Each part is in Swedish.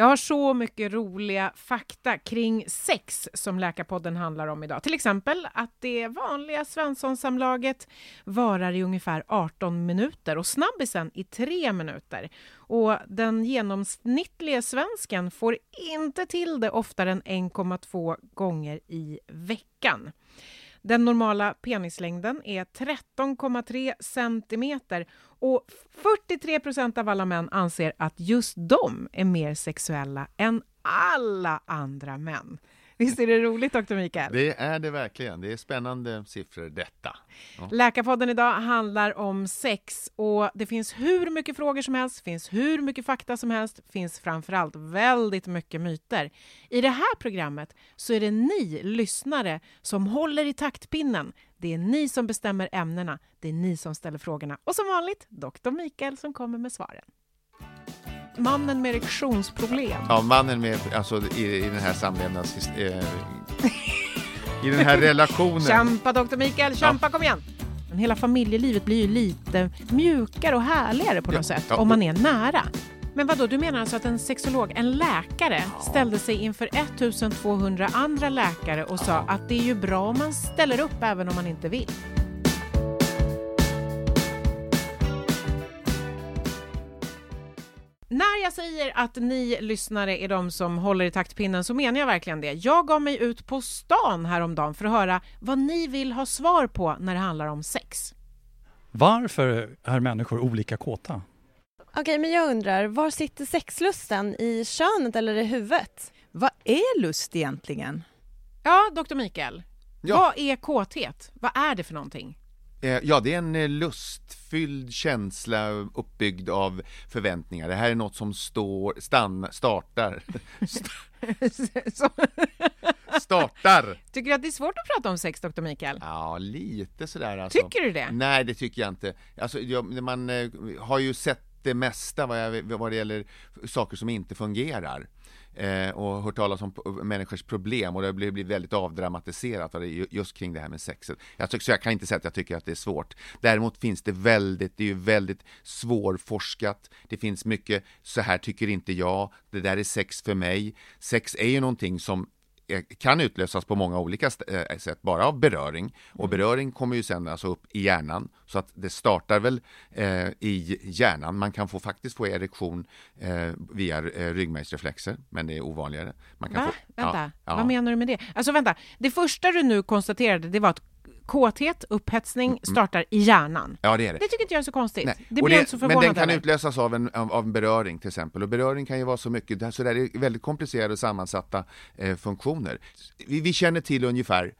Jag har så mycket roliga fakta kring sex som Läkarpodden handlar om idag. Till exempel att det vanliga Svenssonsamlaget varar i ungefär 18 minuter och snabbisen i 3 minuter. Och den genomsnittliga svensken får inte till det oftare än 1,2 gånger i veckan. Den normala penislängden är 13,3 centimeter och 43 procent av alla män anser att just de är mer sexuella än alla andra män. Visst är det roligt, doktor Mikael? Det är det verkligen. Det är spännande siffror detta. Ja. Läkarpodden idag handlar om sex och det finns hur mycket frågor som helst, finns hur mycket fakta som helst, finns framförallt väldigt mycket myter. I det här programmet så är det ni lyssnare som håller i taktpinnen. Det är ni som bestämmer ämnena, det är ni som ställer frågorna och som vanligt doktor Mikael som kommer med svaren mannen med erektionsproblem. Ja, mannen med, alltså i, i den här samlevnads... Eh, I den här relationen. Kämpa doktor Mikael, kämpa, ja. kom igen! Men hela familjelivet blir ju lite mjukare och härligare på något ja, sätt ja, om man är nära. Men vad då, du menar alltså att en sexolog, en läkare, ställde sig inför 1200 andra läkare och sa att det är ju bra om man ställer upp även om man inte vill? När jag säger att ni lyssnare är de som håller i taktpinnen så menar jag verkligen det. Jag gav mig ut på stan häromdagen för att höra vad ni vill ha svar på när det handlar om sex. Varför är människor olika kåta? Okej, men jag undrar, var sitter sexlusten? I könet eller i huvudet? Vad är lust egentligen? Ja, doktor Mikael. Ja. Vad är kåthet? Vad är det för någonting? Eh, ja, det är en eh, lustfylld känsla uppbyggd av förväntningar. Det här är något som står, stann, startar. startar! Tycker du att det är svårt att prata om sex, doktor Mikael? Ja, lite sådär alltså. Tycker du det? Nej, det tycker jag inte. Alltså, jag, man eh, har ju sett det mesta vad, jag, vad det gäller saker som inte fungerar eh, och hört talas om människors problem och det har blivit väldigt avdramatiserat just kring det här med sexet. Jag, tycker, så jag kan inte säga att jag tycker att det är svårt. Däremot finns det väldigt, det är ju väldigt svårforskat. Det finns mycket, så här tycker inte jag, det där är sex för mig. Sex är ju någonting som kan utlösas på många olika eh, sätt, bara av beröring. Och mm. beröring kommer ju sen alltså upp i hjärnan, så att det startar väl eh, i hjärnan. Man kan få, faktiskt få erektion eh, via eh, ryggmärgsreflexer, men det är ovanligare. Man kan Va? Få, vänta, ja, vad menar du med det? Alltså vänta, det första du nu konstaterade, det var att kåthet, upphetsning mm. startar i hjärnan. Ja, det är det. Det tycker inte jag är så konstigt. Nej. Det blir det, inte så Men den kan över. utlösas av en, av, av, en beröring till exempel. Och beröring kan ju vara så mycket, så det är väldigt komplicerade och sammansatta eh, funktioner. Vi, vi känner till ungefär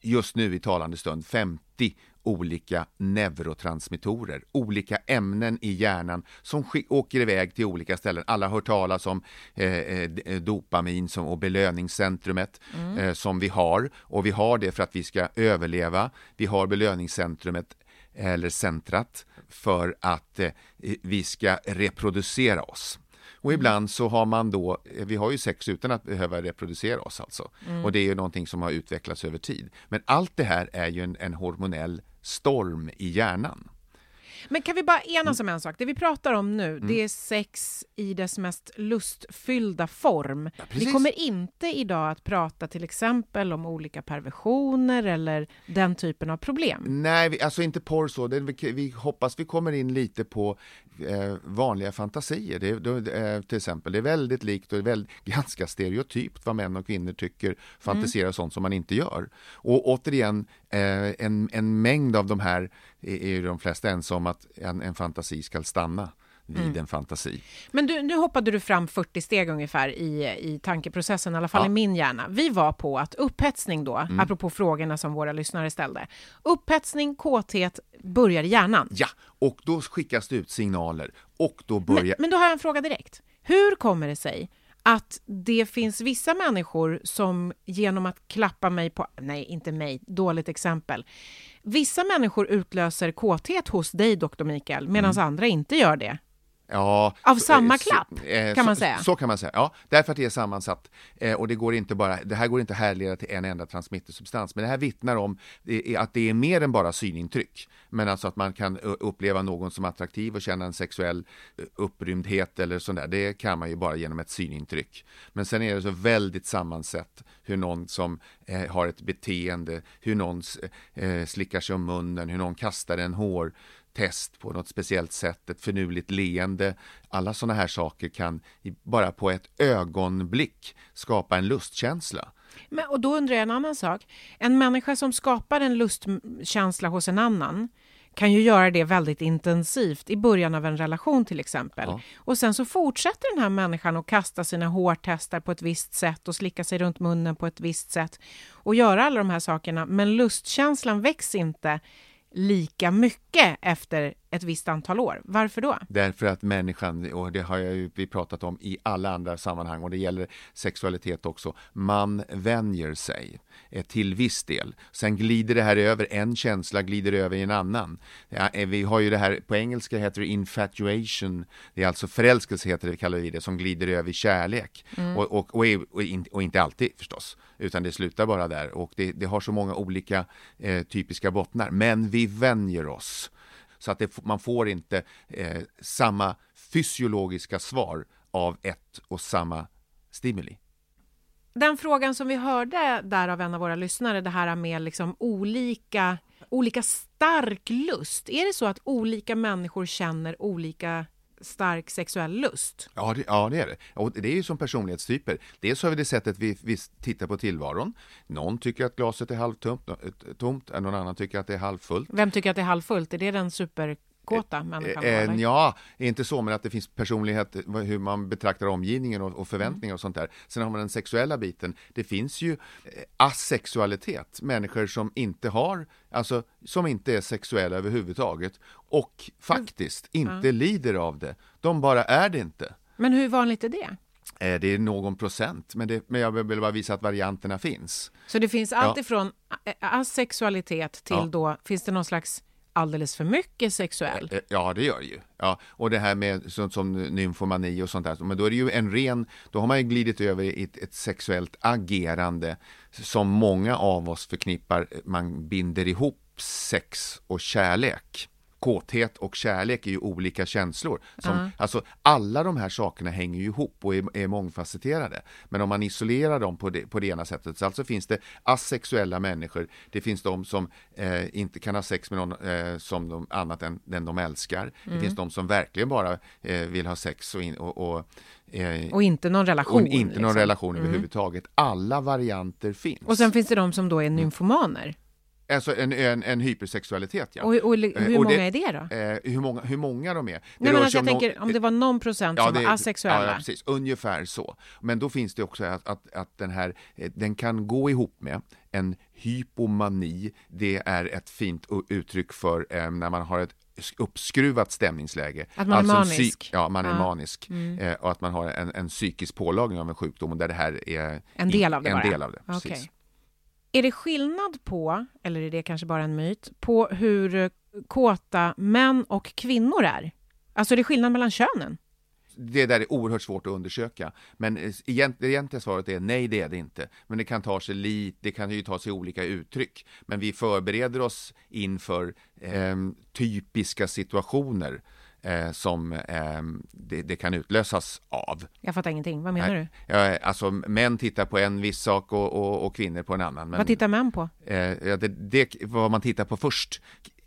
just nu i talande stund 50 olika neurotransmittorer, olika ämnen i hjärnan som åker iväg till olika ställen. Alla har hört talas om eh, eh, eh, dopamin som, och belöningscentrumet mm. eh, som vi har och vi har det för att vi ska överleva. Vi har belöningscentrumet eller centrat för att eh, vi ska reproducera oss. Och ibland så har man då, vi har ju sex utan att behöva reproducera oss alltså. Mm. Och det är ju någonting som har utvecklats över tid. Men allt det här är ju en, en hormonell storm i hjärnan. Men kan vi bara enas om en sak? Det vi pratar om nu, Mm. det är sex i dess mest lustfyllda form. vi precis. kommer inte idag att prata till exempel om olika perversioner eller den typen av problem. Nej, vi, alltså inte porr så. Det, vi, vi hoppas vi kommer in lite på eh, vanliga fantasier. Det, det, eh, till exempel, det är väldigt likt och väldigt, ganska stereotypt vad män och kvinnor tycker, fantiserar sånt som man inte gör. Och återigen, en, en mängd av de här är, är ju de flesta ense om att en, en fantasi ska stanna vid en fantasi. Men du, nu hoppade du fram 40 steg ungefär i, i tankeprocessen, i alla fall Ja. i min hjärna. Vi var på att upphetsning då, Mm. apropå frågorna som våra lyssnare ställde. Upphetsning, kåthet börjar i hjärnan. Ja, och då skickas det ut signaler och då Men, börjar... men då har jag en fråga direkt. Hur kommer det sig att det finns vissa människor som genom att klappa mig på... Nej, inte mig. Dåligt exempel. Vissa människor utlöser kåthet hos dig, doktor Mikael, medan Mm. andra inte gör det. Ja, Av samma eh, klapp, så- eh, kan man säga. Så kan man säga, ja. Därför att det är sammansatt. Eh, och det, går inte bara, det här går inte att härleda till en enda transmittersubstans. Men det här vittnar om att det är mer än bara synintryck. Men alltså att man kan eh, uppleva någon som attraktiv och känna en sexuell upprymdhet eller sånt där. Det kan man ju bara genom ett synintryck. Men sen är det så väldigt sammansatt hur någon som eh, har ett beteende, hur någon eh, slickar sig om munnen, hur någon kastar en hår test på något speciellt sätt, ett finurligt leende. Alla sådana här saker kan bara på ett ögonblick skapa en lustkänsla. Men, och då undrar jag en annan sak. En människa som skapar en lustkänsla hos en annan kan ju göra det väldigt intensivt i början av en relation till exempel. Ja. Och sen så fortsätter den här människan att kasta sina hårtestar på ett visst sätt och slicka sig runt munnen på ett visst sätt och göra alla de här sakerna. Men lustkänslan väcks inte lika mycket efter ett visst antal år. Varför då? Därför att människan, och det har jag ju vi pratat om i alla andra sammanhang och det gäller sexualitet också, man vänjer sig eh, till viss del. Sen glider det här över, en känsla glider över i en annan. Eh, vi har ju det här, på engelska heter det infatuation, det är alltså förälskelse heter det, kallar vi det, som glider över i kärlek. Och, och, och, är- och, in, och inte alltid förstås, utan det slutar bara där och det, det har så många olika eh, typiska bottnar. Men vi vänjer oss. Så att det, man får inte eh, samma fysiologiska svar av ett och samma stimuli. Den frågan som vi hörde där av en av våra lyssnare, det här med liksom olika, olika stark lust. Är det så att olika människor känner olika stark sexuell lust? Ja det, ja, det är det. Och det är ju som personlighetstyper. Dels har vi det sättet vi, vi tittar på tillvaron. Någon tycker att glaset är halvtomt, tomt, någon annan tycker att det är halvfullt. Vem tycker att det är halvfullt? Är det den superkåta människan? då, Eh, ja, inte så, men att det finns personlighet, hur man betraktar omgivningen och, och förväntningar och sånt där. Sen har man den sexuella biten. Det finns ju eh, asexualitet, människor som inte har, alltså som inte är sexuella överhuvudtaget och faktiskt inte lider av det. De bara är det inte. Men hur vanligt är det? Eh, Det är någon procent, men, det, men jag vill bara visa att varianterna finns. Så det finns allt Ja. ifrån a- asexualitet till Ja. då, finns det någon slags alldeles för mycket sexuell? Eh, eh, ja, det gör det ju. Ja, och det här med sånt som nymfomani och sånt där, men då är det ju en ren, då har man ju glidit över i ett, ett sexuellt agerande som många av oss förknippar, eh, man binder ihop sex och kärlek. Kåthet och kärlek är ju olika känslor. Som, Alltså alla de här sakerna hänger ju ihop och är, är mångfacetterade. Men om man isolerar dem på det, på det ena sättet, så alltså finns det asexuella människor, det finns de som eh, inte kan ha sex med någon eh, som de, annat än den de älskar. Det finns de som verkligen bara eh, vill ha sex och, in, och, och eh, Och inte någon relation? och inte någon liksom. relation överhuvudtaget. Alla varianter finns. Och sen finns det de som då är nymfomaner? Alltså en, en, en hypersexualitet, ja. Och, och, hur Eh, många och det- är det då? Eh, hur, många, hur många de är? Det Nej, men alltså jag om någon- tänker om det var någon procent som det- var asexuella. Ja, ja, precis. Ungefär så. Men då finns det också att, att, att den här, eh, den kan gå ihop med en hypomani. Det är ett fint uttryck för eh, när man har ett uppskruvat stämningsläge. Att man är en manisk. ja, man är Ja. Mm. manisk. Eh, och att man har en, en psykisk pålagring av en sjukdom och där det här är En del av det en bara? del av det. Precis. Okej. Är det skillnad på, eller är det kanske bara en myt, på hur kåta män och kvinnor är? Alltså är det skillnad mellan könen? det där är oerhört svårt att undersöka. Men eh, egent, det egentliga svaret är nej, det är det inte. Men det kan ta sig lite, det kan ju ta sig olika uttryck. Men vi förbereder oss inför eh, typiska situationer eh, som eh, det, det, kan utlösas av. Jag fattar ingenting, vad menar Nej. du? Ja, alltså män tittar på en viss sak och, och, och kvinnor på en annan. Men, vad tittar män på? Eh, det, det, vad man tittar på först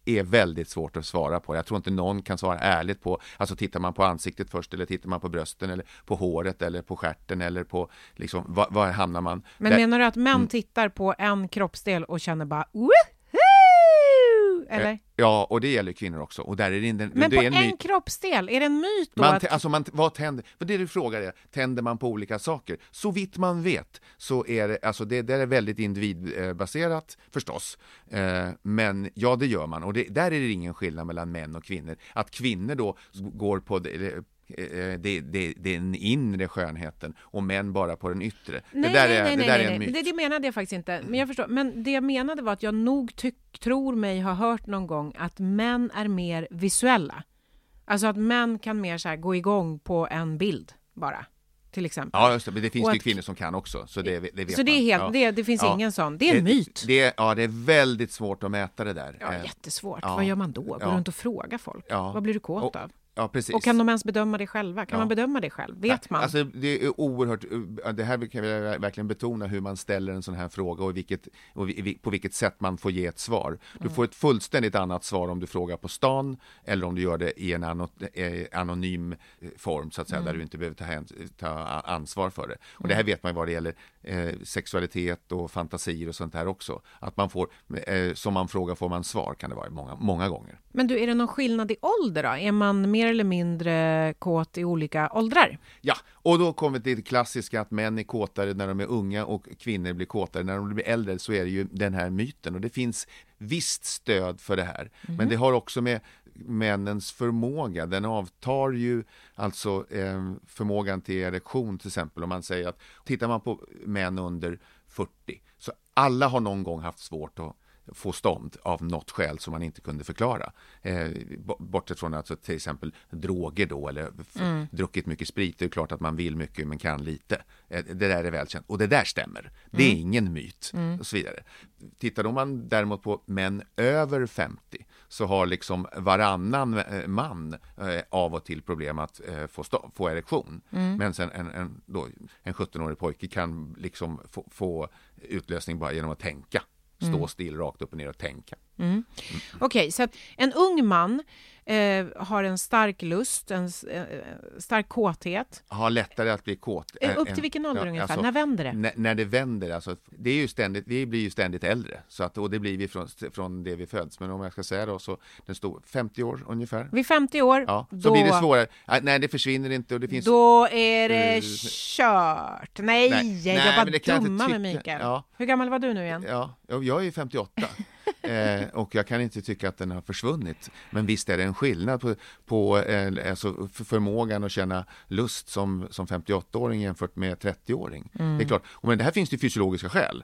är väldigt svårt att svara på. Jag tror inte någon kan svara ärligt på, alltså tittar man på ansiktet först eller tittar man på brösten eller på håret eller på skärten eller på, liksom, var, var hamnar man? Men Där, menar du att män mm. tittar på en kroppsdel och känner bara Woohoo! Eller? Ja, och det gäller kvinnor också. Och där är det, Men det på är en, en kroppsdel, är det en myt då? Man, att... Alltså man, vad tänder, för det du frågar är, tänder man på olika saker? Så vitt man vet så är det, alltså det, det är väldigt individbaserat förstås. Eh, men ja, det gör man och det, där är det ingen skillnad mellan män och kvinnor. Att kvinnor då går på Eh, eh, det, det, det är den inre skönheten och män bara på den yttre. Nej, det där nej, är, nej, det där nej, är en myt. Det, det menade jag faktiskt inte. Men jag förstår. Men det jag menade var att jag nog tyck, tror mig ha hört någon gång att män är mer visuella. Alltså att män kan mer så här gå igång på en bild bara. Till exempel. Ja, just det. Men det finns och ju att, kvinnor som kan också. Så det, det vet Så det, är helt, ja. det, det finns ja. ingen sån. Det är en myt. Det, ja, det är väldigt svårt att mäta det där. Ja, jättesvårt. Ja. Vad gör man då? Går runt och frågar folk? Vad blir du kåt och, av? Ja, precis. Och kan de ens bedöma det själva? Kan ja. man bedöma det själv? Vet man? Alltså, det är oerhört, det här kan jag verkligen betona hur man ställer en sån här fråga och, vilket, och på vilket sätt man får ge ett svar. Du mm. får ett fullständigt annat svar om du frågar på stan eller om du gör det i en eh, anonym eh, form så att säga, mm. där du inte behöver ta, ta ansvar för det. Och mm. det här vet man vad det gäller eh, sexualitet och fantasier och sånt här också. Att man får, eh, som man frågar får man svar kan det vara många, många gånger. Men du, är det någon skillnad i ålder då? Är man mer eller mindre kåt i olika åldrar? Ja, och då kommer vi till det klassiska att män är kåtare när de är unga och kvinnor blir kåtare när de blir äldre, så är det ju den här myten och det finns visst stöd för det här. Mm. Men det har också med männens förmåga, den avtar ju alltså eh, förmågan till erektion till exempel om man säger att tittar man på män under 40 så alla har någon gång haft svårt att få stånd av något skäl som man inte kunde förklara. Eh, bortsett från alltså till exempel droger då eller mm. druckit mycket sprit. Det är klart att man vill mycket men kan lite. Eh, det där är välkänt och det där stämmer. Det är mm. ingen myt mm. och så vidare. Tittar man däremot på män över 50 så har liksom varannan eh, man eh, av och till problem att eh, få, få erektion. Mm. Men sen en, en, en 17-årig pojke kan liksom få, få utlösning bara genom att tänka stå mm. still rakt upp och ner och tänka. Mm. Mm. Okej, okay, så att en ung man eh, har en stark lust, en eh, stark kåthet. Har lättare att bli kåt. Eh, upp till vilken ålder ja, ungefär? Alltså, när vänder det? När, det vänder, alltså, det är ju ständigt, vi blir ju ständigt äldre, så att, och det blir vi från, från det vi föds. Men om jag ska säga då, så den stod 50 år ungefär. Vid 50 år? Ja, då, så blir det svårare. Nej, det försvinner inte och det finns... Då är det uh, kört. Nej, nej jag bara dumma med Mikael. Ja. Hur gammal var du nu igen? Ja, jag är 58. Eh, och jag kan inte tycka att den har försvunnit. Men visst är det en skillnad på, på eh, alltså förmågan att känna lust som, som 58-åring jämfört med 30-åring. Mm. Det är klart. Men det här finns det fysiologiska skäl.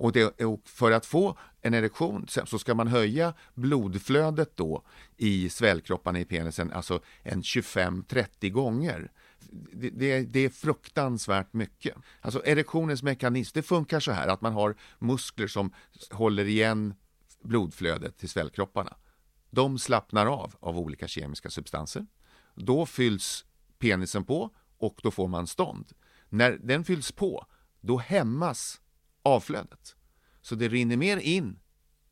Och, det, och, för att få en erektion så ska man höja blodflödet då i svällkropparna i penisen, alltså en 25-30 gånger. Det, det, det, är fruktansvärt mycket. Alltså erektionens mekanism, det funkar så här att man har muskler som håller igen blodflödet till svällkropparna. De slappnar av av olika kemiska substanser. Då fylls penisen på och då får man stånd. När den fylls på, då hämmas avflödet. Så det rinner mer in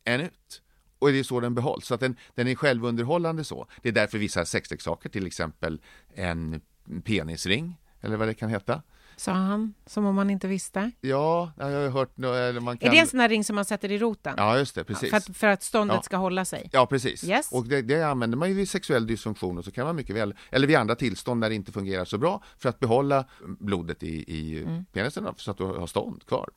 än ut. Och det är så den behålls. Så att den, den är självunderhållande så. Det är därför vissa sexleksaker, till exempel en penisring, eller vad det kan heta, sa han, som om man inte visste. Ja, jag har hört... Eller man kan... Är det en sån där ring som man sätter i roten? Ja, just det, precis. För att, för att ståndet ja. ska hålla sig? Ja, precis. Yes. Och det, det, använder man ju vid sexuell dysfunktion och så kan man mycket väl, eller vid andra tillstånd när det inte fungerar så bra, för att behålla blodet i, i mm. penisen så att du har stånd kvar.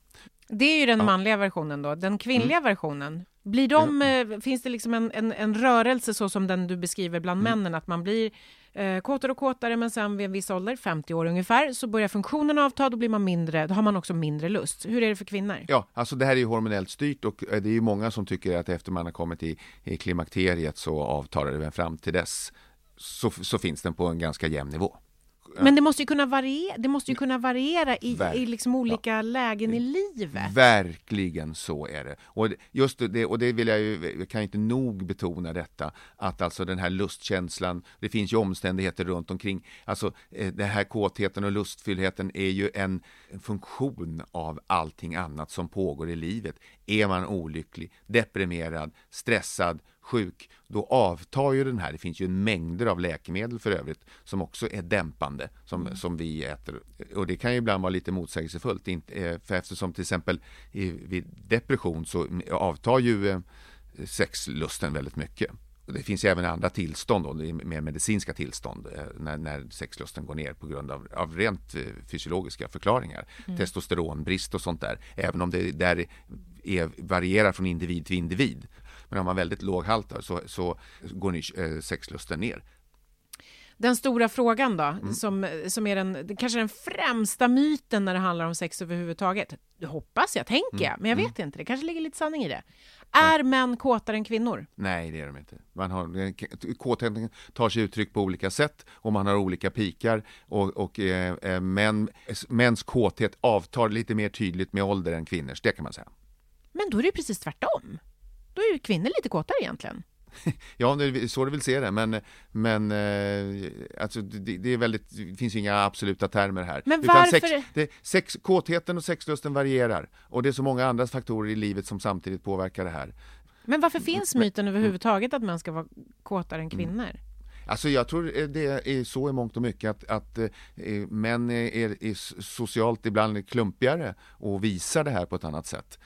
Det är ju den ja. manliga versionen då. Den kvinnliga mm. versionen, blir de, mm. finns det liksom en, en, en, rörelse så som den du beskriver bland mm. männen, att man blir eh, kåtare och kåtare men sen vid en viss ålder, 50 år ungefär, så börjar funktionen avta, då blir man mindre, då har man också mindre lust. Hur är det för kvinnor? Ja, alltså det här är ju hormonellt styrt och eh, det är ju många som tycker att efter man har kommit i, i klimakteriet så avtar det men fram till dess så, så finns den på en ganska jämn nivå men det måste ju kunna variera, det måste ju kunna variera i, Ver- i liksom olika lägen i livet. Verkligen så är det. Och just det, och det vill jag ju, jag kan inte nog betona detta, att alltså den här lustkänslan, det finns ju omständigheter runt omkring, alltså eh, den här kåtheten och lustfyllheten är ju en funktion av allting annat som pågår i livet. Är man olycklig, deprimerad, stressad, sjuk, då avtar ju den här, det finns ju mängder av läkemedel för övrigt som också är dämpande som, som vi äter. Och det kan ju ibland vara lite motsägelsefullt, eh, för eftersom till exempel vid depression så avtar ju eh, sexlusten väldigt mycket. Det finns ju även andra tillstånd, då, mer medicinska tillstånd, eh, när, när sexlusten går ner på grund av, av rent fysiologiska förklaringar. Testosteronbrist och sånt där, även om det där är, varierar från individ till individ. Men om man väldigt låghaltar så, så går ni, eh, sexlusten ner. Den stora frågan då, Mm. som, som är den, kanske den främsta myten när det handlar om sex överhuvudtaget. Det hoppas jag, tänker Mm. jag, men jag vet inte. Det kanske ligger lite sanning i det. Är män kåtare än kvinnor? Nej, det är de inte. Man har, kåtheten tar sig uttryck på olika sätt och man har olika pikar och, och eh, eh, män, mäns kåthet avtar lite mer tydligt med ålder än kvinnors, det kan man säga. Men då är det ju precis tvärtom. Då är ju kvinnor lite kåtare egentligen. Ja, det är så du vill se det, men, men eh, alltså, det, det, är väldigt, det finns inga absoluta termer här. Men Utan varför- Sex, det, sex, kåtheten och sexlusten varierar och det är så många andra faktorer i livet som samtidigt påverkar det här. Men varför finns myten överhuvudtaget att män ska vara kåtare än kvinnor? Alltså jag tror det är så i mångt och mycket att, att eh, män är, är socialt ibland klumpigare och visar det här på ett annat sätt.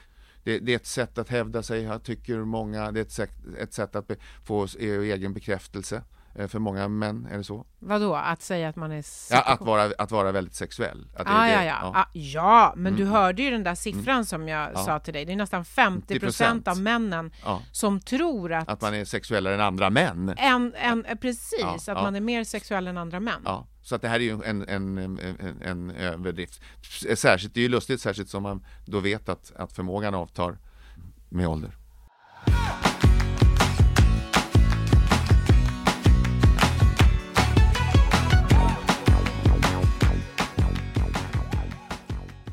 Det, det är ett sätt att hävda sig, tycker många, det är ett sätt, ett sätt att få eh, egen bekräftelse. Eh, För många män är det så. Vadå, att säga att man är Ja, att, vara, att vara väldigt sexuell. Att Ah, det- ja, ja. Ah, ja, men du Mm. hörde ju den där siffran som jag Ja. sa till dig. Det är nästan 50 procent av männen Ja, som tror att, att man är sexuellare än andra män. en, en, eh, precis, Ja, att ja. man är mer sexuell än andra män. Så att det här är ju en, en, en, en, en överdrift. Särskilt, det är ju lustigt, särskilt som man då vet att, att förmågan avtar med ålder.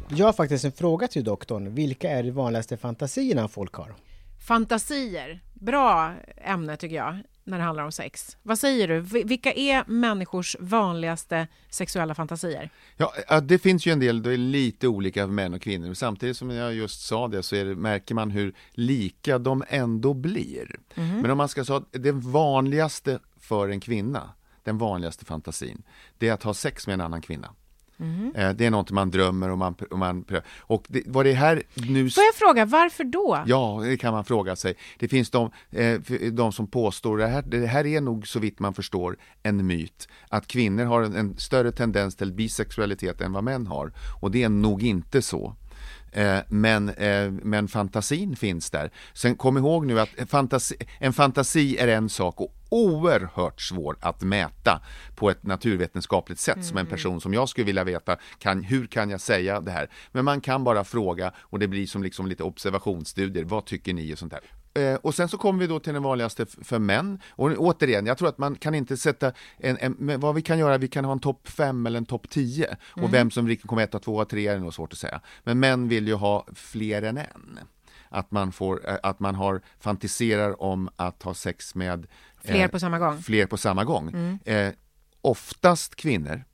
Jag har faktiskt en fråga till doktorn. Vilka är de vanligaste fantasierna folk har? Fantasier, bra ämne tycker jag, när det handlar om sex. Vad säger du? Vi- Vilka är människors vanligaste sexuella fantasier? Ja, det finns ju en del, det är lite olika för män och kvinnor. Samtidigt som jag just sa det så det, märker man hur lika de ändå blir. Men om man ska säga det vanligaste för en kvinna, den vanligaste fantasin, det är att ha sex med en annan kvinna. Eh, Det är något man drömmer och man, och man prövar. Och det, vad det här nu... Får jag fråga, varför då? Ja, det kan man fråga sig. Det finns de, eh, de som påstår, det här, det här är nog så vitt man förstår en myt, att kvinnor har en, en större tendens till bisexualitet än vad män har. Och det är nog inte så. Eh, Men, men fantasin finns där. Sen kom ihåg nu att fantasi, en fantasi är en sak och oerhört svår att mäta på ett naturvetenskapligt sätt som en person som jag skulle vilja veta, kan, hur kan jag säga det här? Men man kan bara fråga och det blir som liksom lite observationsstudier, vad tycker ni och sånt där. Eh, och sen så kommer vi då till den vanligaste för män. Och återigen, jag tror att man kan inte sätta en, en vad vi kan göra, vi kan ha en topp 5 eller en topp 10. Och vem som kommer etta, tvåa, trea är nog svårt att säga. Men män vill ju ha fler än en. Att man, får, eh, att man har fantiserar om att ha sex med Fler på samma gång. Fler på samma gång. Eh, oftast kvinnor,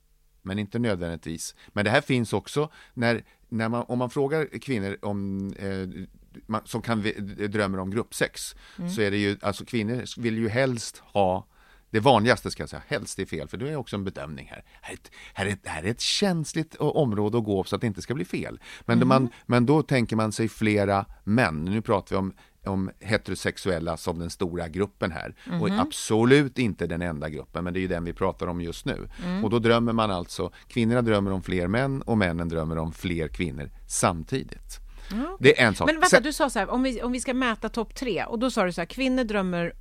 men inte nödvändigtvis. Men det här finns också när, när man, om man frågar kvinnor om eh, man, som kan drömmer om gruppsex, så är det ju, alltså kvinnor vill ju helst ha det vanligaste ska jag säga, helst är fel, för det är också en bedömning här. Här är ett, här är ett, här är ett känsligt område att gå så att det inte ska bli fel. Men, då man, men då tänker man sig flera män, nu pratar vi om om heterosexuella som den stora gruppen här. Och absolut inte den enda gruppen, men det är ju den vi pratar om just nu. Och då drömmer man alltså, kvinnorna drömmer om fler män och männen drömmer om fler kvinnor samtidigt. Det är en sak. Men vänta, Sen- du sa så här, om vi, om vi ska mäta topp tre, och då sa du så här, kvinnor drömmer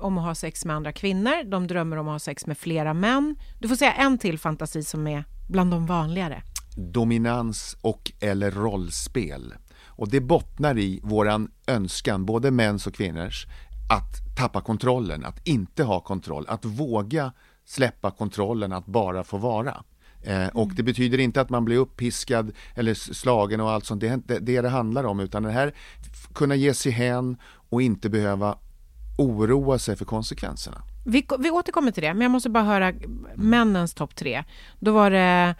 om att ha sex med andra kvinnor, de drömmer om att ha sex med flera män. Du får säga en till fantasi som är bland de vanligare. dominans och eller rollspel. Och det bottnar i våran önskan, både mäns och kvinnors, att tappa kontrollen, att inte ha kontroll, att våga släppa kontrollen, att bara få vara. Eh, och det betyder inte att man blir uppiskad eller slagen och allt sånt. Det är inte det det handlar om, utan det här kunna ge sig hän och inte behöva oroa sig för konsekvenserna. Vi, vi återkommer till det, men jag måste bara höra männens topp tre. Då var det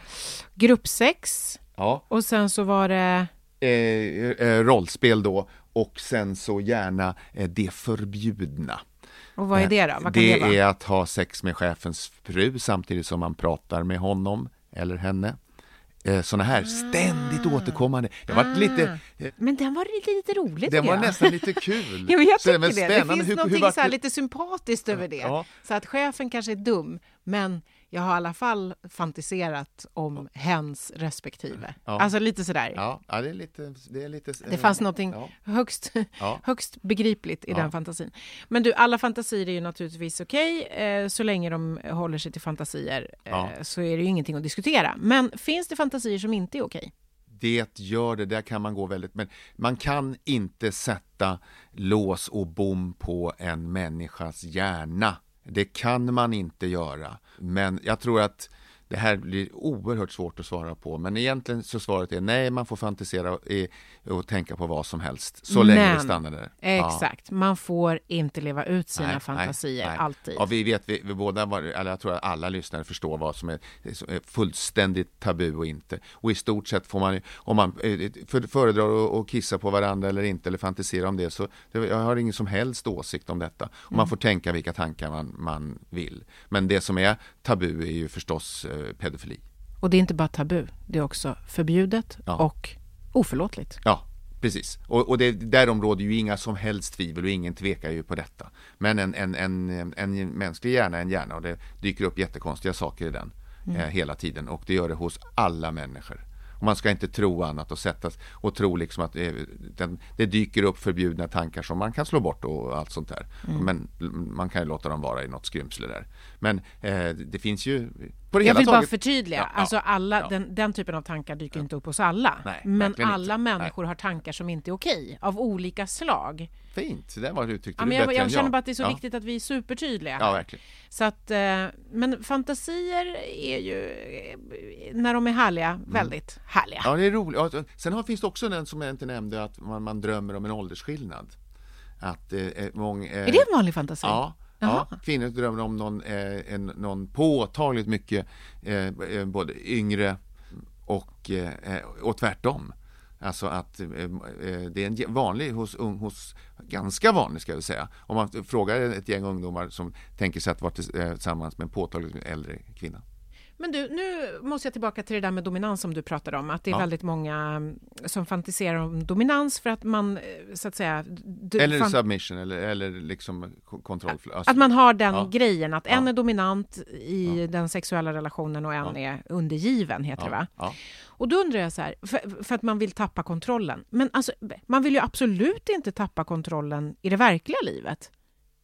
gruppsex Ja. och sen så var det... Eh, eh, rollspel då och sen så gärna eh, det förbjudna. Och vad är det då? Det, det är att ha sex med chefens fru samtidigt som man pratar med honom eller henne. Eh, Sådana här ständigt återkommande. Jag var lite, eh, Men den var lite, lite rolig den var jag. nästan lite kul. Jo, jag Så det tycker var det. Det spännande. finns Hur- hur någonting vart så det- lite sympatiskt över det. Ja. Så att chefen kanske är dum, men jag har i alla fall fantiserat om hens respektive. Ja. Alltså lite sådär. Ja, ja, det är lite... Det, är lite, Det fanns någonting Ja. högst, Ja. högst begripligt i den fantasin. Men du, alla fantasier är ju naturligtvis okej, eh, så länge de håller sig till fantasier eh, så är det ju ingenting att diskutera. Men finns det fantasier som inte är okej? Det gör det, där kan man gå väldigt, men man kan inte sätta lås och bom på en människas hjärna. Det kan man inte göra, men jag tror att det här blir oerhört svårt att svara på, men egentligen så svaret är nej, man får fantisera och, tänka på vad som helst, så länge det stannar där. Ja. Exakt, man får inte leva ut sina Nej, fantasier nej, nej. alltid. Ja, vi vet, vi, vi båda, var, eller jag tror att alla lyssnare förstår vad som är, är fullständigt tabu och inte. Och i stort sett får man, om man eh, för, föredrar att- kissa på varandra eller inte, eller fantisera om det, så jag har ingen som helst åsikt om detta. Och Mm. man får tänka vilka tankar man, man vill. Men det som är tabu är ju förstås eh, pedofili. Och det är inte bara tabu, det är också förbjudet Ja. och oförlåtligt. Ja, precis. Och, och det, därom råder ju inga som helst tvivel och ingen tvekar ju på detta. Men en, en, en, en mänsklig hjärna är en hjärna och det dyker upp jättekonstiga saker i den eh, hela tiden och det gör det hos alla människor. Och man ska inte tro annat och sättas och tro liksom att eh, den, det dyker upp förbjudna tankar som man kan slå bort och allt sånt där. Men man kan ju låta dem vara i något skrymsle där. Men eh, det finns ju på det Jag hela vill bara taget... förtydliga, Ja, ja, alltså alla, ja. den, den typen av tankar dyker inte upp hos alla. Nej, men verkligen inte. alla människor har tankar som inte är okej, av olika slag. Fint, det var du tyckte Ja, men jag, jag än känner bara att det är så ja. viktigt att vi är supertydliga. Ja, verkligen. Så att, eh, men fantasier är ju, eh, när de är härliga, väldigt härliga. Mm. Ja, det är roligt. Ja, Sen har, finns det också den som jag inte nämnde, att man, man drömmer om en åldersskillnad. Att, eh, mång, eh, Är det en vanlig fantasi? Ja, Jaha. ja, kvinnor drömmer om någon, eh, en, någon påtagligt mycket eh, eh, både yngre och, eh, och tvärtom. Alltså att eh, eh, det är en vanlig hos, ung- hos ganska vanlig ska jag säga. Om man frågar ett gäng ungdomar som tänker sig att vara eh, tillsammans med en påtagligt äldre kvinna. Men du, nu måste jag tillbaka till det där med dominans som du pratade om, att det är Ja. väldigt många mm, som fantiserar om dominans för att man, eh, så att säga... Eller submission eller, eller liksom ko- kontroll. Alltså- Att man har den Ja. grejen, att en Ja. är dominant i den sexuella relationen och en är undergiven, heter det va? Ja. Och då undrar jag så här, för, för att man vill tappa kontrollen. Men alltså, man vill ju absolut inte tappa kontrollen i det verkliga livet.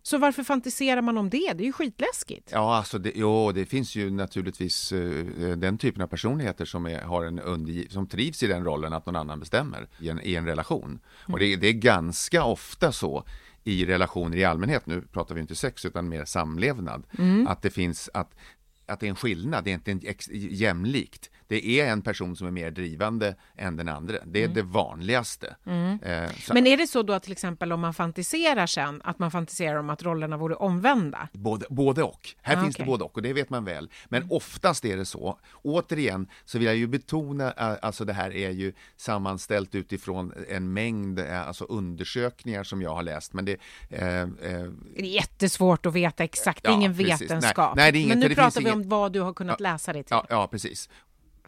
Så varför fantiserar man om det? Det är ju skitläskigt. Ja, alltså det, jo, det finns ju naturligtvis eh, den typen av personligheter som, är, har en undergi- som trivs i den rollen att någon annan bestämmer i en, i en relation. Och det, det är ganska ofta så i relationer i allmänhet, nu pratar vi inte sex utan mer samlevnad, att det finns att, att det är en skillnad, det är inte jämlikt. Det är en person som är mer drivande än den andra. Det är det vanligaste. Eh, så- Men är det så då att till exempel om man fantiserar sen, att man fantiserar om att rollerna vore omvända? Både, både och. Här Ah, finns okej. det både och och det vet man väl. Men oftast är det så. Återigen så vill jag ju betona, eh, alltså det här är ju sammanställt utifrån en mängd eh, alltså undersökningar som jag har läst. Men det, eh, eh, Det är jättesvårt att veta exakt, det Ja, ingen precis. vetenskap. Nej, nej, inget, Men nu pratar vi ingen- om vad du har kunnat läsa dig till. ja, ja, precis.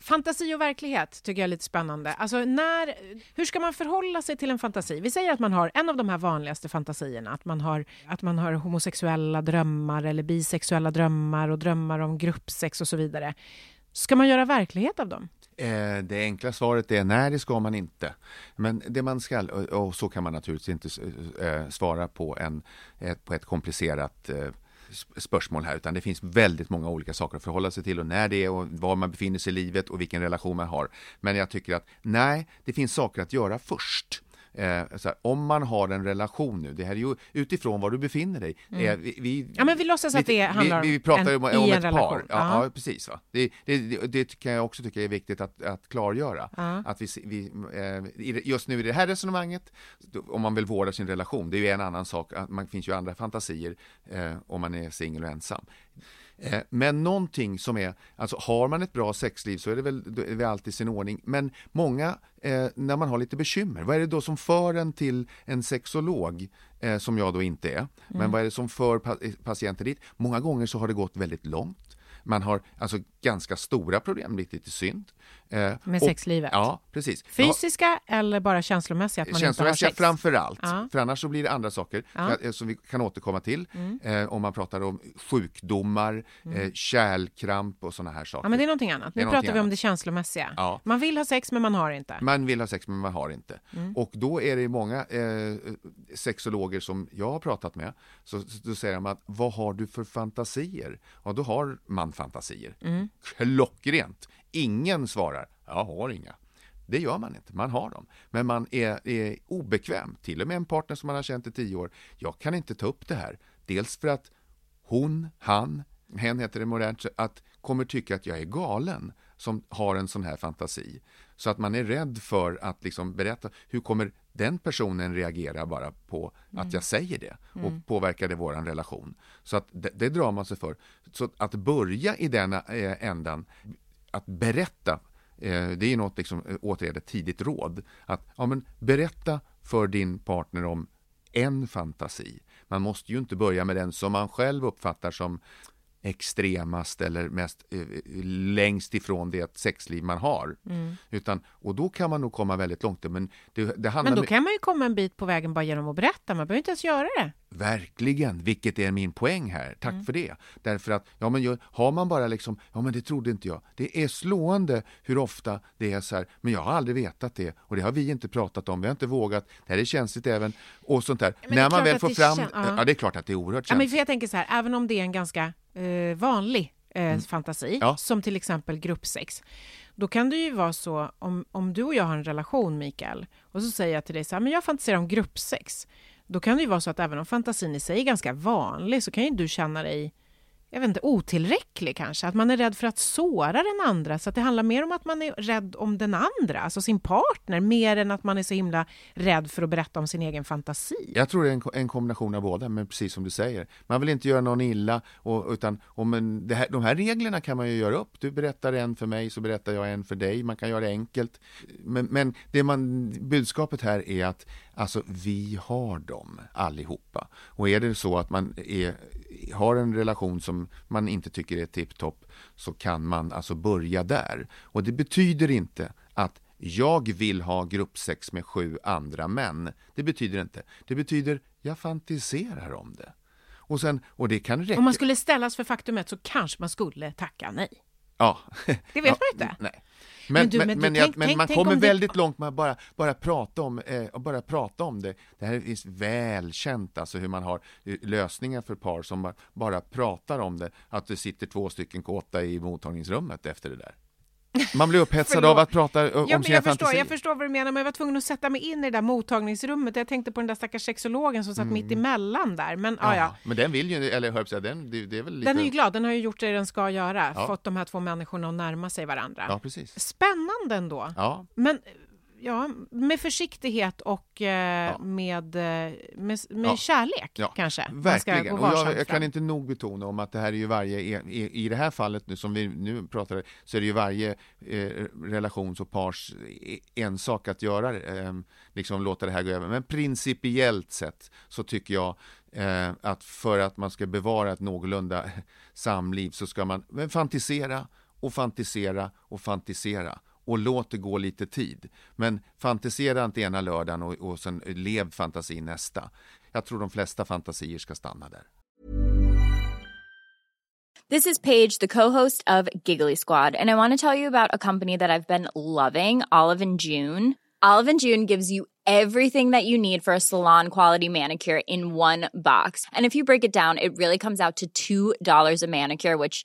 Fantasi och verklighet tycker jag är lite spännande. Alltså när, hur ska man förhålla sig till en fantasi? Vi säger att man har en av de här vanligaste fantasierna, att man har, att man har homosexuella drömmar eller bisexuella drömmar och drömmar om gruppsex och så vidare. Ska man göra verklighet av dem? Eh, det enkla svaret är nej, det ska man inte. Men det man ska, och, så kan man naturligtvis inte eh, svara på, en, ett, på ett komplicerat eh, spörsmål här, utan det finns väldigt många olika saker att förhålla sig till och när det är och var man befinner sig i livet och vilken relation man har. Men jag tycker att nej, det finns saker att göra först eh, här, om man har en relation nu, det här är ju utifrån var du befinner dig. Eh, vi, vi, Ja, men vi låtsas att det handlar vi, vi pratar en- om, om ett relation. par. Ja, Ja. precis. Va? Det, det, det, kan jag också tycka är viktigt att, att klargöra. Ja. Att vi, vi, eh, just nu i det här resonemanget, om man vill vårda sin relation, det är ju en annan sak. Man finns ju andra fantasier eh, om man är singel och ensam. Eh, Men någonting som är, alltså har man ett bra sexliv så är det väl, är väl alltid sin ordning. Men många, eh, när man har lite bekymmer, vad är det då som för en till en sexolog, eh, som jag då inte är? Men vad är det som för pa- eh, patienter dit? Många gånger så har det gått väldigt långt. Man har alltså ganska stora problem, lite till synd. Eh, Med och- sexlivet? Ja, precis. Jag har- Fysiska eller bara känslomässiga? Att man inte har Känslomässiga sex? framför allt, Ja. för annars så blir det andra saker Ja. Mm. eh, som vi kan återkomma till. Eh, om man pratar om sjukdomar, eh, kärlkramp och sådana här saker. Ja, men det är någonting annat. Nu pratar vi om det känslomässiga. Ja. Man vill ha sex men man har inte. Man vill ha sex men man har inte. Mm. Och då är det många eh, sexologer som jag har pratat med, så, så säger de att vad har du för fantasier? Ja, då har man fantasier. Mm. Klockrent. Ingen svarar, jag har inga. Det gör man inte, man har dem. Men man är, är obekväm, till och med en partner som man har känt i tio år. Jag kan inte ta upp det här. Dels för att hon, han, hen heter det modernt, att kommer tycka att jag är galen som har en sån här fantasi. Så att man är rädd för att liksom berätta, hur kommer den personen reagera bara på att jag säger det och påverkar det våran relation? Så att det, det drar man sig för. Så att börja i den eh, ändan, att berätta Eh, det är ju något, liksom, eh, återigen ett tidigt råd. Att ja, men berätta för din partner om en fantasi. Man måste ju inte börja med den som man själv uppfattar som extremast eller mest eh, längst ifrån det sexliv man har. Utan, och då kan man nog komma väldigt långt. Men det, det handlar Men då my- kan man ju komma en bit på vägen bara genom att berätta. Man behöver inte ens göra det. Verkligen, vilket är min poäng här. Tack Mm. för det. Därför att, ja men har man bara liksom, ja men det trodde inte jag. Det är slående hur ofta det är så här, men jag har aldrig vetat det och det har vi inte pratat om, vi har inte vågat, det här är känsligt även och sånt där. men När man väl får fram, kän- ja. ja. det är klart att det är oerhört Ja, men känsligt. för jag tänker så här, även om det är en ganska eh, vanlig eh, fantasi, Mm. Ja. som till exempel gruppsex, då kan det ju vara så om, om du och jag har en relation, Mikael, och så säger jag till dig så här, men jag fantiserar om gruppsex, då kan det ju vara så att även om fantasin i sig är ganska vanlig, så kan ju du känna dig jag vet inte, otillräcklig kanske, att man är rädd för att såra den andra, så att det handlar mer om att man är rädd om den andra, alltså sin partner, mer än att man är så himla rädd för att berätta om sin egen fantasi. Jag tror det är en, en kombination av båda, men precis som du säger. Man vill inte göra någon illa, och, utan och men det här, de här reglerna kan man ju göra upp. Du berättar en för mig, så berättar jag en för dig. Man kan göra det enkelt. Men, men det man, budskapet här är att alltså, vi har dem allihopa. Och är det så att man är, har en relation som man inte tycker är tipptopp, så kan man alltså börja där. Och det betyder inte att jag vill ha gruppsex med sju andra män. Det betyder inte. Det betyder jag fantiserar om det. Och, sen, och det kan räcka. Om man skulle ställas för faktumet så kanske man skulle tacka nej. Ja. Det vet ja, man inte. Nej. Men Men, du, men, men men, jag, tänk- men tänk- man tänk kommer om det- väldigt långt med att bara, bara, prata om, eh, bara prata om det. Det här är välkänt, alltså hur man har eh, lösningar för par som bara, bara pratar om det. Att det sitter två stycken kåta i mottagningsrummet efter det där. Man blir upphetsad av att prata om Ja, sina jag, förstår, fantasier. jag förstår vad du menar, men jag var tvungen att sätta mig in i det där mottagningsrummet. Jag tänkte på den där stackars sexologen som satt mitt emellan där. Men ja, ja. Men den vill ju, eller hör jag den, det, det är väl lite... Den är ju glad, den har ju gjort det den ska göra. Ja. Fått de här två människorna att närma sig varandra. Ja, precis. Spännande ändå. Ja, Men ja, med försiktighet och eh, Ja. med, eh, med, med Ja. kärlek Ja, kanske. Verkligen. Och jag, jag kan inte nog betona om att det här är ju varje, i, i det här fallet nu som vi nu pratar, så är det ju varje eh, relations och pars eh, ensak att göra, eh, liksom låta det här gå över. Men principiellt sett så tycker jag eh, att för att man ska bevara ett någorlunda samliv så ska man men fantisera och fantisera och fantisera och låt det gå lite tid. Men fantisera inte ena lördagen och, och sen lev fantasin nästa. Jag tror de flesta fantasier ska stanna där. This is Paige, the co-host of Giggly Squad, and I want to tell you about a company that I've been loving, Olive and June. Olive and June gives you everything that you need for a salon quality manicure in one box. And if you break it down, it really comes out to $2 a manicure, which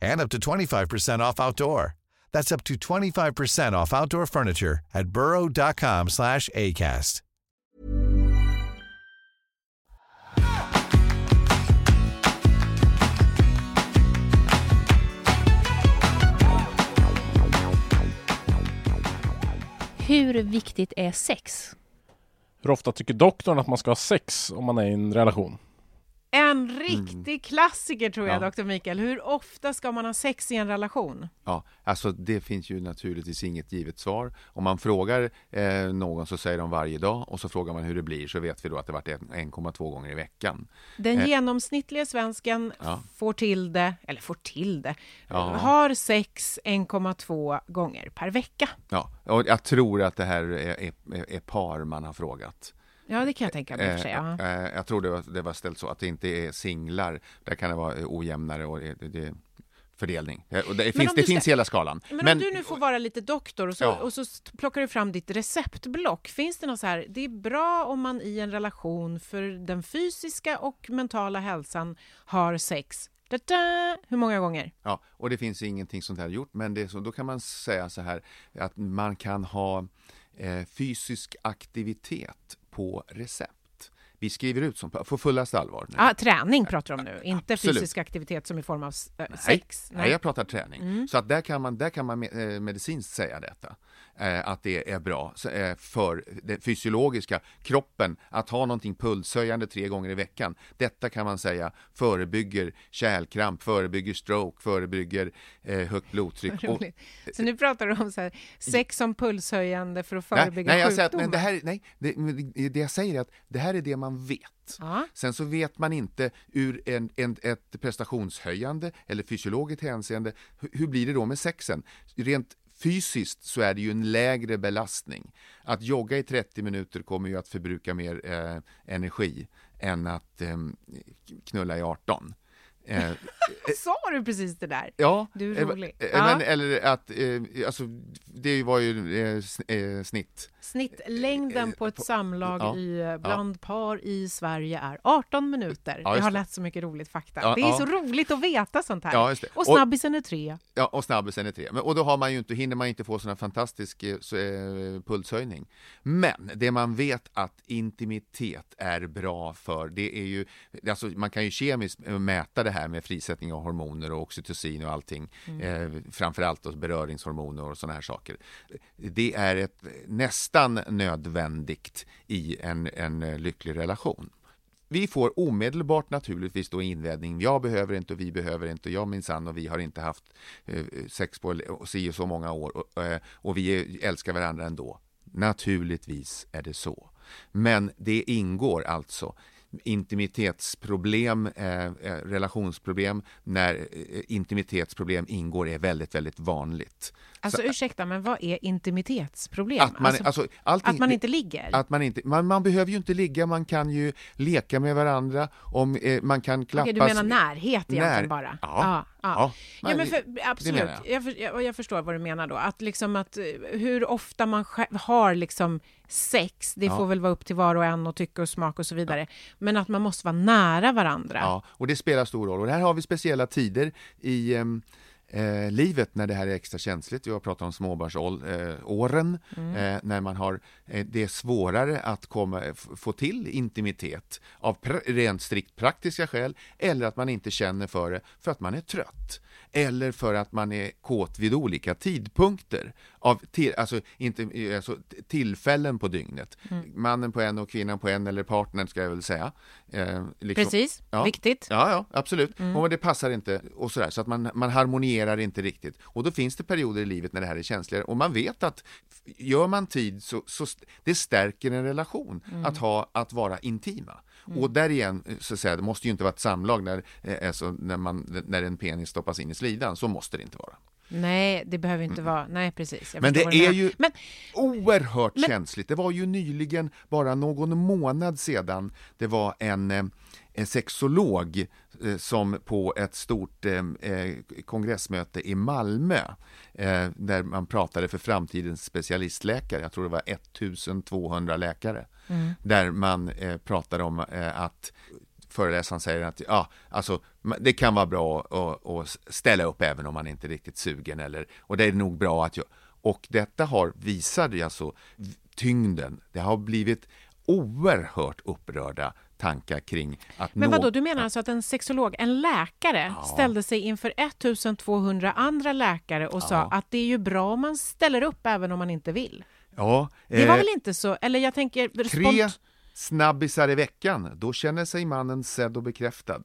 and up to 25% off outdoor. That's up to 25% off outdoor furniture at burrow.com slash ACAST. Hur viktigt är sex? Hur ofta tycker doktorn att man ska ha sex om man är i en relation? En riktig Mm. klassiker tror jag, Ja. doktor Mikael. Hur ofta ska man ha sex i en relation? Ja, alltså det finns ju naturligtvis inget givet svar. Om man frågar eh, någon så säger de varje dag och så frågar man hur det blir så vet vi då att det varit en- 1,2 gånger i veckan. Den Eh, genomsnittliga svensken Ja. får till det, eller får till det, Ja. har sex 1,2 gånger per vecka. Ja, och jag tror att det här är, är, är par man har frågat. Ja, det kan jag tänka mig. för sig, ja. Eh, eh, jag tror det var, det var ställt så att det inte är singlar. Där kan det vara eh, ojämnare och det, det, fördelning. Eh, Och det Men finns, det finns hela skalan. Men, om du nu får vara lite doktor och så, Ja. och så plockar du fram ditt receptblock. Finns det något så här, det är bra om man i en relation för den fysiska och mentala hälsan har sex. Da-da! Hur många gånger? Ja, och det finns ingenting sånt här gjort, men det så, då kan man säga så här att man kan ha eh, fysisk aktivitet på recept. Vi skriver ut som på fullaste allvar. nu. Ah, träning pratar du om nu, inte Absolut. fysisk aktivitet som i form av Nej, sex. nej, jag pratar träning. Mm. Så att där kan man, där kan man eh, medicinskt säga detta. Eh, att det är bra eh, för den fysiologiska kroppen att ha någonting pulshöjande tre gånger i veckan. Detta kan man säga förebygger kärlkramp, förebygger stroke, förebygger eh, högt blodtryck. Roligt. Så nu pratar du om så här, sex som pulshöjande för att förebygga nej, nej, jag säger sjukdomar? att, det här, nej, det, det jag säger är att det här är det man vet. Ja. Sen så vet man inte ur en, en, ett prestationshöjande eller fysiologiskt hänseende, hur, hur blir det då med sexen? Rent fysiskt så är det ju en lägre belastning. Att jogga i 30 minuter kommer ju att förbruka mer eh, energi än att eh, knulla i 18. Eh, Sa du precis det där? Ja, Du är eh, rolig. eh, Ja. Men, eller att, eh, alltså, det var ju eh, sn- eh, snitt. Snittlängden på ett samlag ja, i, eh, ja. bland par i Sverige är 18 minuter. Ja, jag har läst så mycket roligt fakta. Det är så roligt att veta sånt här. Och snabbisen är tre. Ja, och snabbisen är tre. Men, och då har man ju inte, hinner man inte få sån fantastisk eh, så, eh, pulshöjning. Men det man vet att intimitet är bra för, det är ju, alltså man kan ju kemiskt eh, mäta det här med frisättning av hormoner och oxytocin och allting, Mm. eh, framförallt då beröringshormoner och sådana här saker. Det är ett nästan nödvändigt i en, en eh, lycklig relation. Vi får omedelbart naturligtvis då invändning. Jag behöver inte och vi behöver inte. och Jag minsann och vi har inte haft eh, sex på si och så många år och, eh, och vi älskar varandra ändå. Naturligtvis är det så. Men det ingår alltså intimitetsproblem, eh, eh, relationsproblem, när eh, intimitetsproblem ingår är väldigt, väldigt vanligt. Alltså Så- ursäkta, men vad är intimitetsproblem? Att man, alltså, allting, att man inte ligger? Att man, inte, man, man behöver ju inte ligga, man kan ju leka med varandra, om, eh, man kan klappas. Okej, du menar närhet egentligen När- bara? Ja. ja, Ja, ja men för, absolut, jag. jag. jag, förstår vad du menar då. Att liksom att eh, hur ofta man har liksom sex, det Ja. får väl vara upp till var och en och tycke och smak och så vidare. Men att man måste vara nära varandra. Ja, och det spelar stor roll. Och här har vi speciella tider i ehm, eh, livet när det här är extra känsligt. Vi har pratat om småbarnsåren, Mm. eh, när man har, eh, det är svårare att komma, få till intimitet av rent strikt praktiska skäl, eller att man inte känner för det för att man är trött. Eller för att man är kåt vid olika tidpunkter, av till, alltså, inte, alltså, tillfällen på dygnet. Mm. Mannen på en och kvinnan på en, eller partnern ska jag väl säga. Eh, liksom- Precis, Ja. viktigt. Ja, ja absolut. Mm. Och det passar inte och sådär, så att man, man harmonierar inte riktigt. Och då finns det perioder i livet när det här är känsligare och man vet att gör man tid så, så det stärker en relation Mm. att, ha, att vara intima. Mm. Och där igen, eh, så att säga, det måste ju inte vara ett samlag när, eh, alltså, när, man, när en penis stoppas in i slidan, så måste det inte vara. Nej, det behöver inte vara... Nej, precis. Men det är ju Men, oerhört Men- känsligt. Det var ju nyligen, bara någon månad sedan, det var en, eh, en sexolog eh, som på ett stort eh, eh, kongressmöte i Malmö, där man pratade för framtidens specialistläkare, jag tror det var 1200 läkare, Mm. där man pratade om att föreläsaren säger att ja, alltså, det kan vara bra att, att ställa upp även om man inte är riktigt sugen eller, och det är nog bra att jag, och detta har visat alltså tyngden, det har blivit oerhört upprörda tankar kring att men nå- vadå, du menar alltså att en sexolog, en läkare, ställde sig inför 1200 andra läkare och sa Ja. att det är ju bra om man ställer upp även om man inte vill? Ja, Det var eh, väl inte så, eller jag tänker... Tre spont- snabbisar i veckan, då känner sig mannen sedd och bekräftad.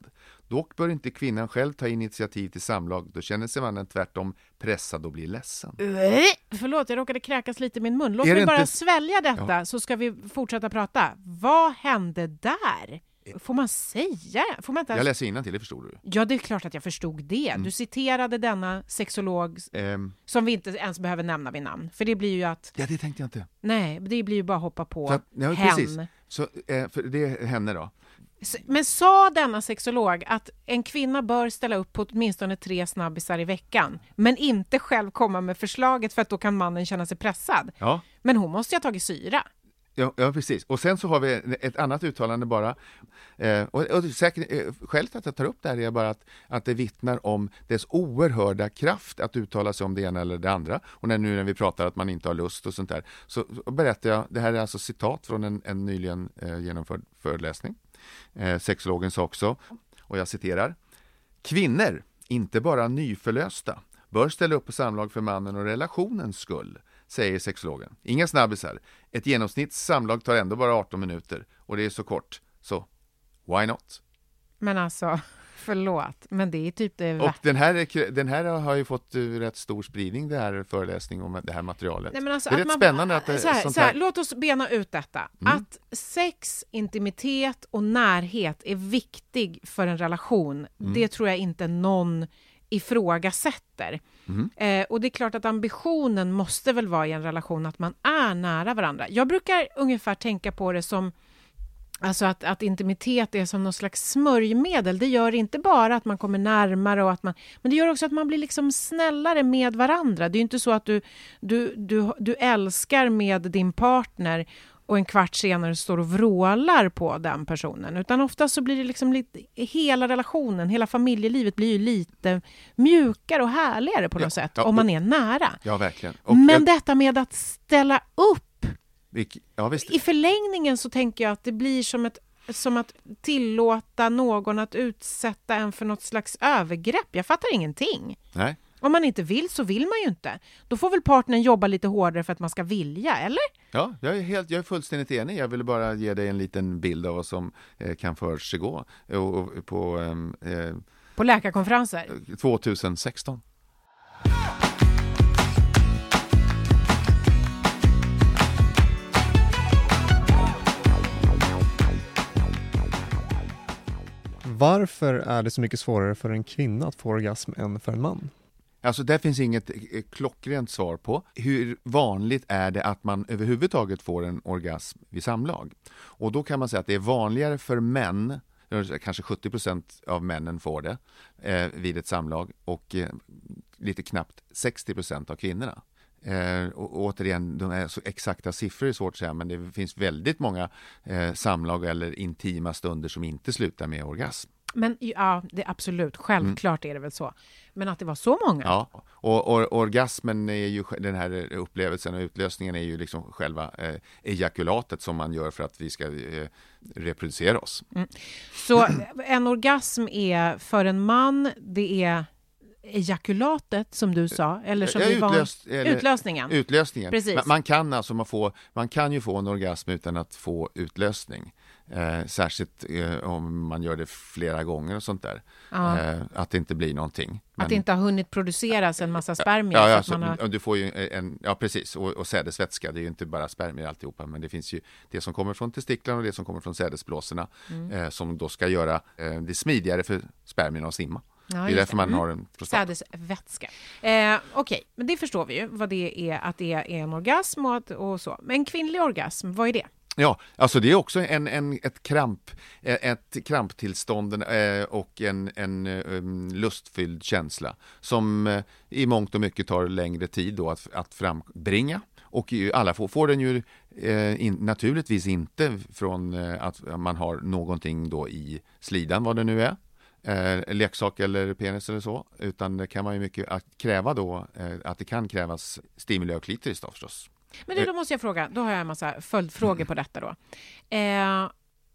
Dock bör inte kvinnan själv ta initiativ till samlag, då känner sig mannen tvärtom pressad och blir ledsen. Äh, Förlåt, jag råkade kräkas lite i min mun. Låt mig bara inte- svälja detta Ja. så ska vi fortsätta prata. Vad hände där? Får man säga? Får man inte Jag ens... läser innantill, det förstod du. Ja, det är klart att jag förstod det. Mm. Du citerade denna sexolog Ehm, som vi inte ens behöver nämna vid namn. För det blir ju att... ja, det tänkte jag inte. Nej, det blir ju bara att hoppa på att, ja, hen. precis. Så, eh, för det är henne då. Men sa denna sexolog att en kvinna bör ställa upp på åtminstone tre snabbisar i veckan, men inte själv komma med förslaget för att då kan mannen känna sig pressad? Ja. Men hon måste ju ha tagit syra. Ja, ja, precis. Och sen så har vi ett annat uttalande bara. Eh, och, och säkert, eh, skälet till att jag tar upp det här är bara att, att det vittnar om dess oerhörda kraft att uttala sig om det ena eller det andra. Och när, nu när vi pratar att man inte har lust och sånt där, så, så berättar jag, det här är alltså citat från en, en nyligen eh, genomförd föreläsning. Eh, sexologen sa också, och jag citerar, Kvinnor, inte bara nyförlösta, bör ställa upp på samlag för mannen och relationens skull, säger sexologen. Inga snabbisar. Ett genomsnitts samlag tar ändå bara 18 minuter och det är så kort, så why not? Men alltså, förlåt, men det är typ det Och den här, är- den här har ju fått eh, rätt stor spridning, det här föreläsningen om det här materialet. Nej, alltså det är rätt man- spännande att det, så här, sånt så här... Låt oss bena ut detta. Mm. Att sex, intimitet och närhet är viktig för en relation, Mm. det tror jag inte någon ifrågasätter. Mm. Eh, och det är klart att ambitionen måste väl vara i en relation att man är nära varandra. Jag brukar ungefär tänka på det som Alltså att, att intimitet är som någon slags smörjmedel. Det gör inte bara att man kommer närmare, och att man, men det gör också att man blir liksom snällare med varandra. Det är inte så att du, du, du, du älskar med din partner och en kvart senare står och vrålar på den personen. Utan ofta så blir det liksom lite, hela relationen, hela familjelivet blir ju lite mjukare och härligare på något Ja, sätt ja, om man är nära. Ja, verkligen. Och Men jag- detta med att ställa upp ja, i förlängningen så tänker jag att det blir som, ett, som att tillåta någon att utsätta en för något slags övergrepp. Jag fattar ingenting. Nej. Om man inte vill så vill man ju inte. Då får väl partnern jobba lite hårdare för att man ska vilja, eller? Ja, jag är, helt, jag är fullständigt enig. Jag ville bara ge dig en liten bild av vad som eh, kan försiggå på ehm, eh, På läkarkonferenser. 2016. Varför är det så mycket svårare för en kvinna att få orgasm än för en man? Alltså där finns inget eh, eh, klockrent svar på. Hur vanligt är det att man överhuvudtaget får en orgasm vid samlag? Och då kan man säga att det är vanligare för män Kanske 70 procent av männen får det eh, vid ett samlag och eh, lite knappt 60 procent av kvinnorna. Eh, och, återigen, de är så exakta siffror är svårt att säga, men det finns väldigt många eh, samlag eller intima stunder som inte slutar med orgasm. Men ja, det är absolut, självklart är det väl så. Men att det var så många? Ja, och, och orgasmen är ju den här upplevelsen och utlösningen är ju liksom själva eh, ejakulatet som man gör för att vi ska eh, reproducera oss. Mm. Så en orgasm är för en man, det är ejakulatet som du sa, eller som ja, utlöst, var... utlösningen. Utlösningen. Precis. Man, man, kan alltså man, få, man kan ju få en orgasm utan att få utlösning. Eh, särskilt eh, om man gör det flera gånger och sånt där. Ja. Eh, att det inte blir någonting. Men... Att det inte har hunnit produceras en massa spermier. Ja, ja, så har... du får ju en, ja precis, och, och sädesvätska, det är ju inte bara spermier alltihopa, men det finns ju det som kommer från testiklarna och det som kommer från sädesblåsorna mm. eh, som då ska göra eh, det smidigare för spermierna att simma. Ja, det är därför man mm. har en prostata. Sädesvätska. Eh, Okej, okay. men det förstår vi ju vad det är, att det är en orgasm och, att, och så. Men kvinnlig orgasm, vad är det? Ja, alltså det är också en, en, ett, kramp, eh, ett kramptillstånd eh, och en, en um, lustfylld känsla som eh, i mångt och mycket tar längre tid då att, att frambringa. Och alla får, får den ju in, naturligtvis inte från att man har någonting då i slidan, vad det nu är, eh, leksak eller penis eller så, utan det kan man ju mycket att kräva då, eh, att det kan krävas stimuli av klitoris då förstås. Men du, då måste jag fråga, då har jag en massa följdfrågor på detta då. Eh,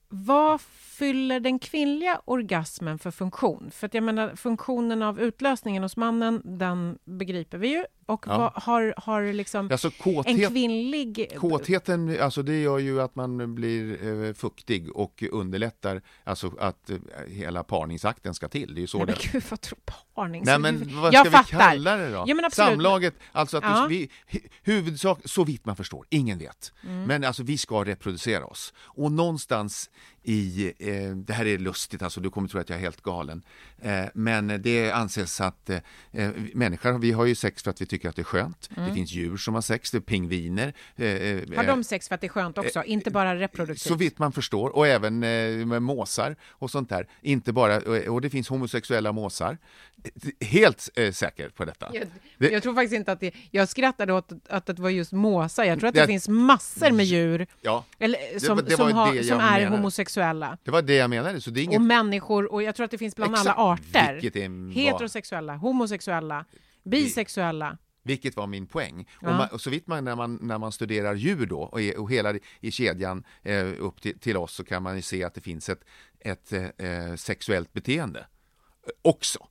vad fyller den kvinnliga orgasmen för funktion? För att jag menar, funktionen av utlösningen hos mannen, den begriper vi ju. Och ja. vad, har, har liksom alltså, kåthet, en kvinnlig... Kåtheten, alltså det gör ju att man blir eh, fuktig och underlättar alltså att eh, hela parningsakten ska till. Det är ju så Nej, det... Men gud, vad tror parnings... Nej, men vad ska vi kalla det då? Ja, Samlaget, alltså att ja. vi, huvudsak, så vitt man förstår, ingen vet. Mm. Men alltså vi ska reproducera oss. Och någonstans i, eh, det här är lustigt alltså, du kommer tro att jag är helt galen, eh, men det anses att eh, eh människor, vi har ju sex för att vi tycker att det är skönt. Mm. Det finns djur som har sex, det är pingviner. Eh, eh, har de sex för att det är skönt också, inte bara reproduktivt? Så vitt man förstår, och även med måsar och sånt där. Inte bara, och det finns homosexuella måsar. Helt säker på detta. Jag, jag, tror faktiskt inte att det, jag skrattade åt att det var just måsar, jag tror att det, det finns massor med djur ja, eller, som, det, som, har, som är homosexuella homosexuella. Det var det jag menade. Så det är inget... Och människor, och jag tror att det finns bland Exakt. alla arter. Är... Heterosexuella, homosexuella, bisexuella. Vilket var min poäng. Ja. Och, man, och så vitt man när, man när man studerar djur då och, och hela i kedjan eh, upp till, till, oss så kan man ju se att det finns ett, ett eh, sexuellt beteende också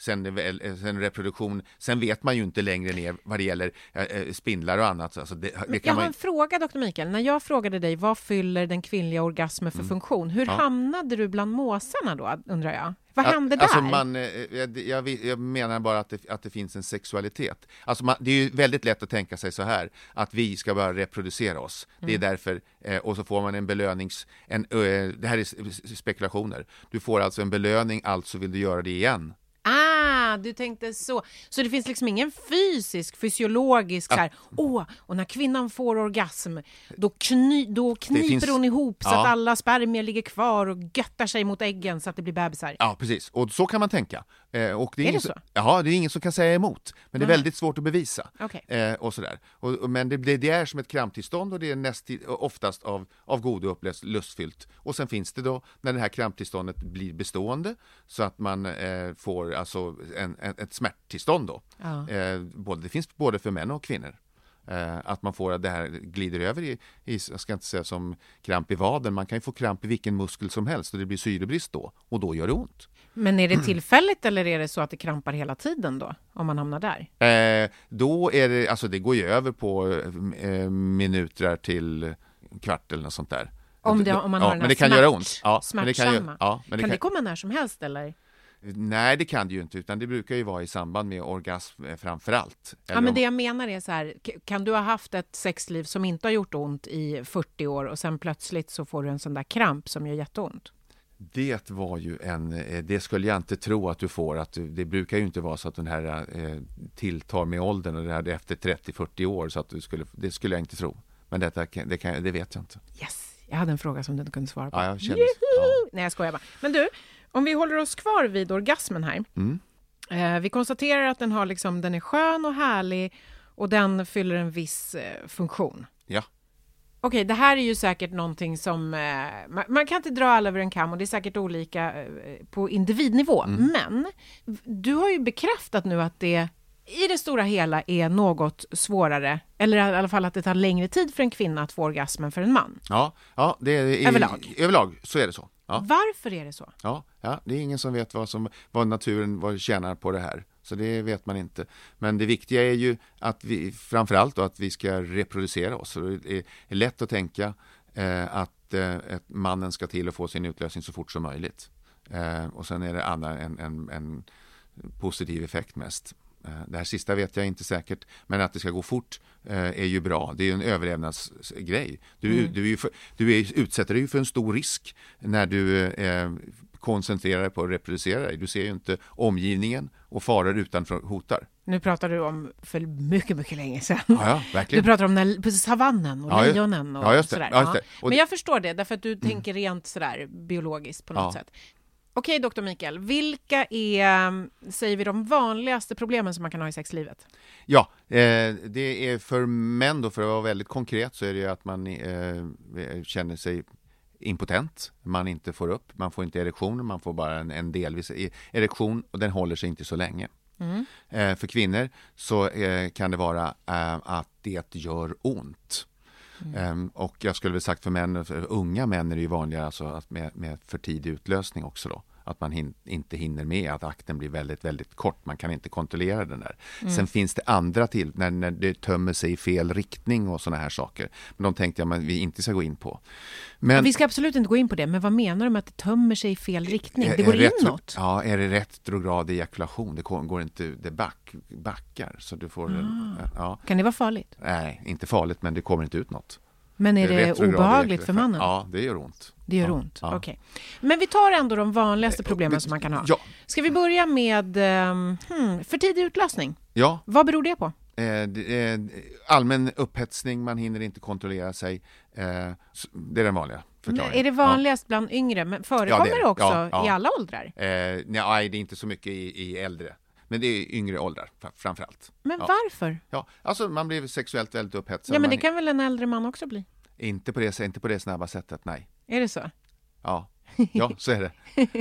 sen, eh, sen reproduktion. Sen vet man ju inte längre ner vad det gäller eh, eh spindlar och annat. Alltså det, det jag har en fråga, doktor Mikael. När jag frågade dig vad fyller den kvinnliga orgasmen för mm. funktion, hur ja. hamnade du bland måsarna då, undrar jag? Vad hände där? Alltså man, eh, jag, jag, menar bara att det, att det finns en sexualitet. Alltså man, det är ju väldigt lätt att tänka sig så här, att vi ska bara reproducera oss. Mm. Det är mm. därför, och så får man en belönings... En, det här är spekulationer. Du får alltså en belöning, alltså vill du göra det igen. Ah, du tänkte så. Så det finns liksom ingen fysisk, fysiologisk så här, åh, och när kvinnan får orgasm, då, kny, då kniper finns, hon ihop ja. så att alla spermier ligger kvar och göttar sig mot äggen så att det blir bebisar. Ja, precis. Och så kan man tänka. Eh, och det är, är det så? Ja, det är ingen som kan säga emot. Men det är väldigt svårt att bevisa. Okay. Eh, och sådär. Och, och, men det, det, det, är som ett kramptillstånd och det är näst, oftast av, av godo upplevs lustfyllt. Och sen finns det då, när det här kramptillståndet blir bestående, så att man eh, får alltså en, en, ett smärttillstånd då. Ja. Eh, både, det finns både för män och kvinnor. Eh, att man får det här glider över i, i, jag ska inte säga som kramp i vaden, man kan ju få kramp i vilken muskel som helst och det blir syrebrist då och då gör det ont. Men är det tillfälligt eller är det så att det krampar hela tiden då, om man hamnar där? Eh, då är det, alltså det går ju över på eh, minuter till kvart eller något sånt där. Om, det, om man ja, har den men det kan smärt, göra ont. Ja, smärtsamma. Men det kan, ju, ja, men det kan, kan det komma när som helst eller? Nej, det kan det ju inte, utan det brukar ju vara i samband med orgasm eh, framför allt. Ja, men det jag menar är så här, kan du ha haft ett sexliv som inte har gjort ont i 40 år och sen plötsligt så får du en sån där kramp som gör jätteont? Det var ju en, eh, det skulle jag inte tro att du får, att det brukar ju inte vara så att den här eh, tilltar med åldern och det här efter 30-40 år så att du skulle, det skulle jag inte tro. Men detta, det, kan, det vet jag inte. Yes, jag hade en fråga som du inte kunde svara på. Ja, jag kände, Juhu! Nej, jag skojar bara. Men du, om vi håller oss kvar vid orgasmen här. Mm. Eh, vi konstaterar att den, har liksom, den är skön och härlig och den fyller en viss eh, funktion. Ja. Okej, det här är ju säkert någonting som... Eh, man, man kan inte dra alla över en kam och det är säkert olika eh, på individnivå. Mm. Men du har ju bekräftat nu att det i det stora hela är något svårare, eller i alla fall att det tar längre tid för en kvinna att få orgasmen för en man. Ja, ja det är, i- Överlag. Överlag så är det så. Ja. Varför är det så? Ja, ja, det är ingen som vet vad, som, vad naturen vad tjänar på det här. Så det vet man inte. Men det viktiga är ju att vi, framförallt då, att vi ska reproducera oss. Det är, lätt att tänka eh, att eh, mannen ska till och få sin utlösning så fort som möjligt. Eh, och sen är det annan, en, en, en positiv effekt mest. Eh, Det här sista vet jag inte säkert, men att det ska gå fort eh, är ju bra. Det är ju en överlevnadsgrej. Du, Mm. du, är för, du är, utsätter dig ju för en stor risk när du eh, koncentrerar dig på att reproducera dig. Du ser ju inte omgivningen och faror utanför hotar. Nu pratar du om för mycket, mycket länge sedan. Ja, ja, verkligen. Du pratar om när, savannen och Ja, lejonen och ja, sådär. Ja, Men jag förstår det, därför att du tänker rent sådär biologiskt på något sätt. Okej, doktor Mikael, vilka är, säger vi, de vanligaste problemen som man kan ha i sexlivet? Ja, eh, det är för män då, för att vara väldigt konkret, så är det ju att man eh, känner sig impotent, man inte får upp, man får inte erektion, man får bara en, en delvis e- erektion och den håller sig inte så länge. Mm. Eh, för kvinnor så eh, kan det vara eh, att det gör ont. Ehm, och jag skulle väl sagt för män, för unga män är det ju vanligare alltså att med, med för tidig utlösning också då. Att man hin, inte hinner med, att akten blir väldigt, väldigt kort. Man kan inte kontrollera den där. Mm. Sen finns det andra till, när, när det tömmer sig i fel riktning och sådana här saker. Men de tänkte jag att vi inte ska gå in på. Men, Vi ska absolut inte gå in på det, men vad menar du med att det tömmer sig i fel riktning? är- Det går retro- inåt? Ja, är det retrograd ejakulation? Det går inte, det back, backar. Så du får, Ah. ja. Kan det vara farligt? Nej, inte farligt, men det kommer inte ut något. Men är det obehagligt för mannen? Ja, det gör ont. Det gör ja. ont? Ja. Okej. Men vi tar ändå de vanligaste problemen som man kan ha. Ja. Ska vi börja med um, hmm, för tidig utlösning? Ja, Vad beror det på? Eh, det allmän upphetsning, man hinner inte kontrollera sig. Eh, det är den vanliga förklaringen. Är det vanligast bland yngre? Men förekommer Ja, det det, det. också Ja, ja. i alla åldrar? Ja. Eh, nej, det är inte så mycket i, i äldre. Men det är yngre åldrar fra- framför allt. Men ja. varför? Ja, alltså man blir sexuellt väldigt upphetsad. Ja, men man, det kan väl en äldre man också bli? inte, på det, inte på det snabba sättet, nej. Är det så? Ja. ja, så är det.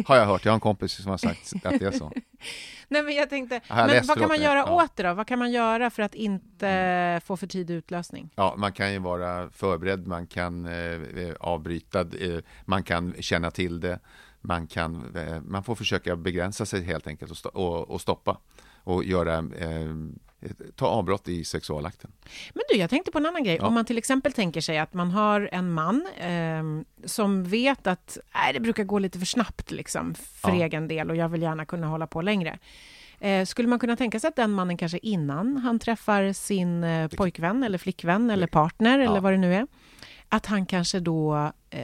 Har jag hört. Jag har en kompis som har sagt att det är så. Nej, men jag tänkte, Jag men vad kan man göra ja. åt det då? Vad kan man göra för att inte få för tidig utlösning? Ja, man kan ju vara förberedd, man kan eh, eh, avbryta, eh, man kan känna till det, man, kan, eh, man får försöka begränsa sig helt enkelt och, sto- och, och stoppa och göra, eh, ta avbrott i sexualakten. Men du, jag tänkte på en annan grej. Ja. Om man till exempel tänker sig att man har en man ehm, som vet att nej, det brukar gå lite för snabbt liksom, för Ja. egen del och jag vill gärna kunna hålla på längre. Eh, skulle man kunna tänka sig att den mannen kanske innan han träffar sin eh, pojkvän eller flickvän eller partner eller vad det nu är, att han kanske då eh,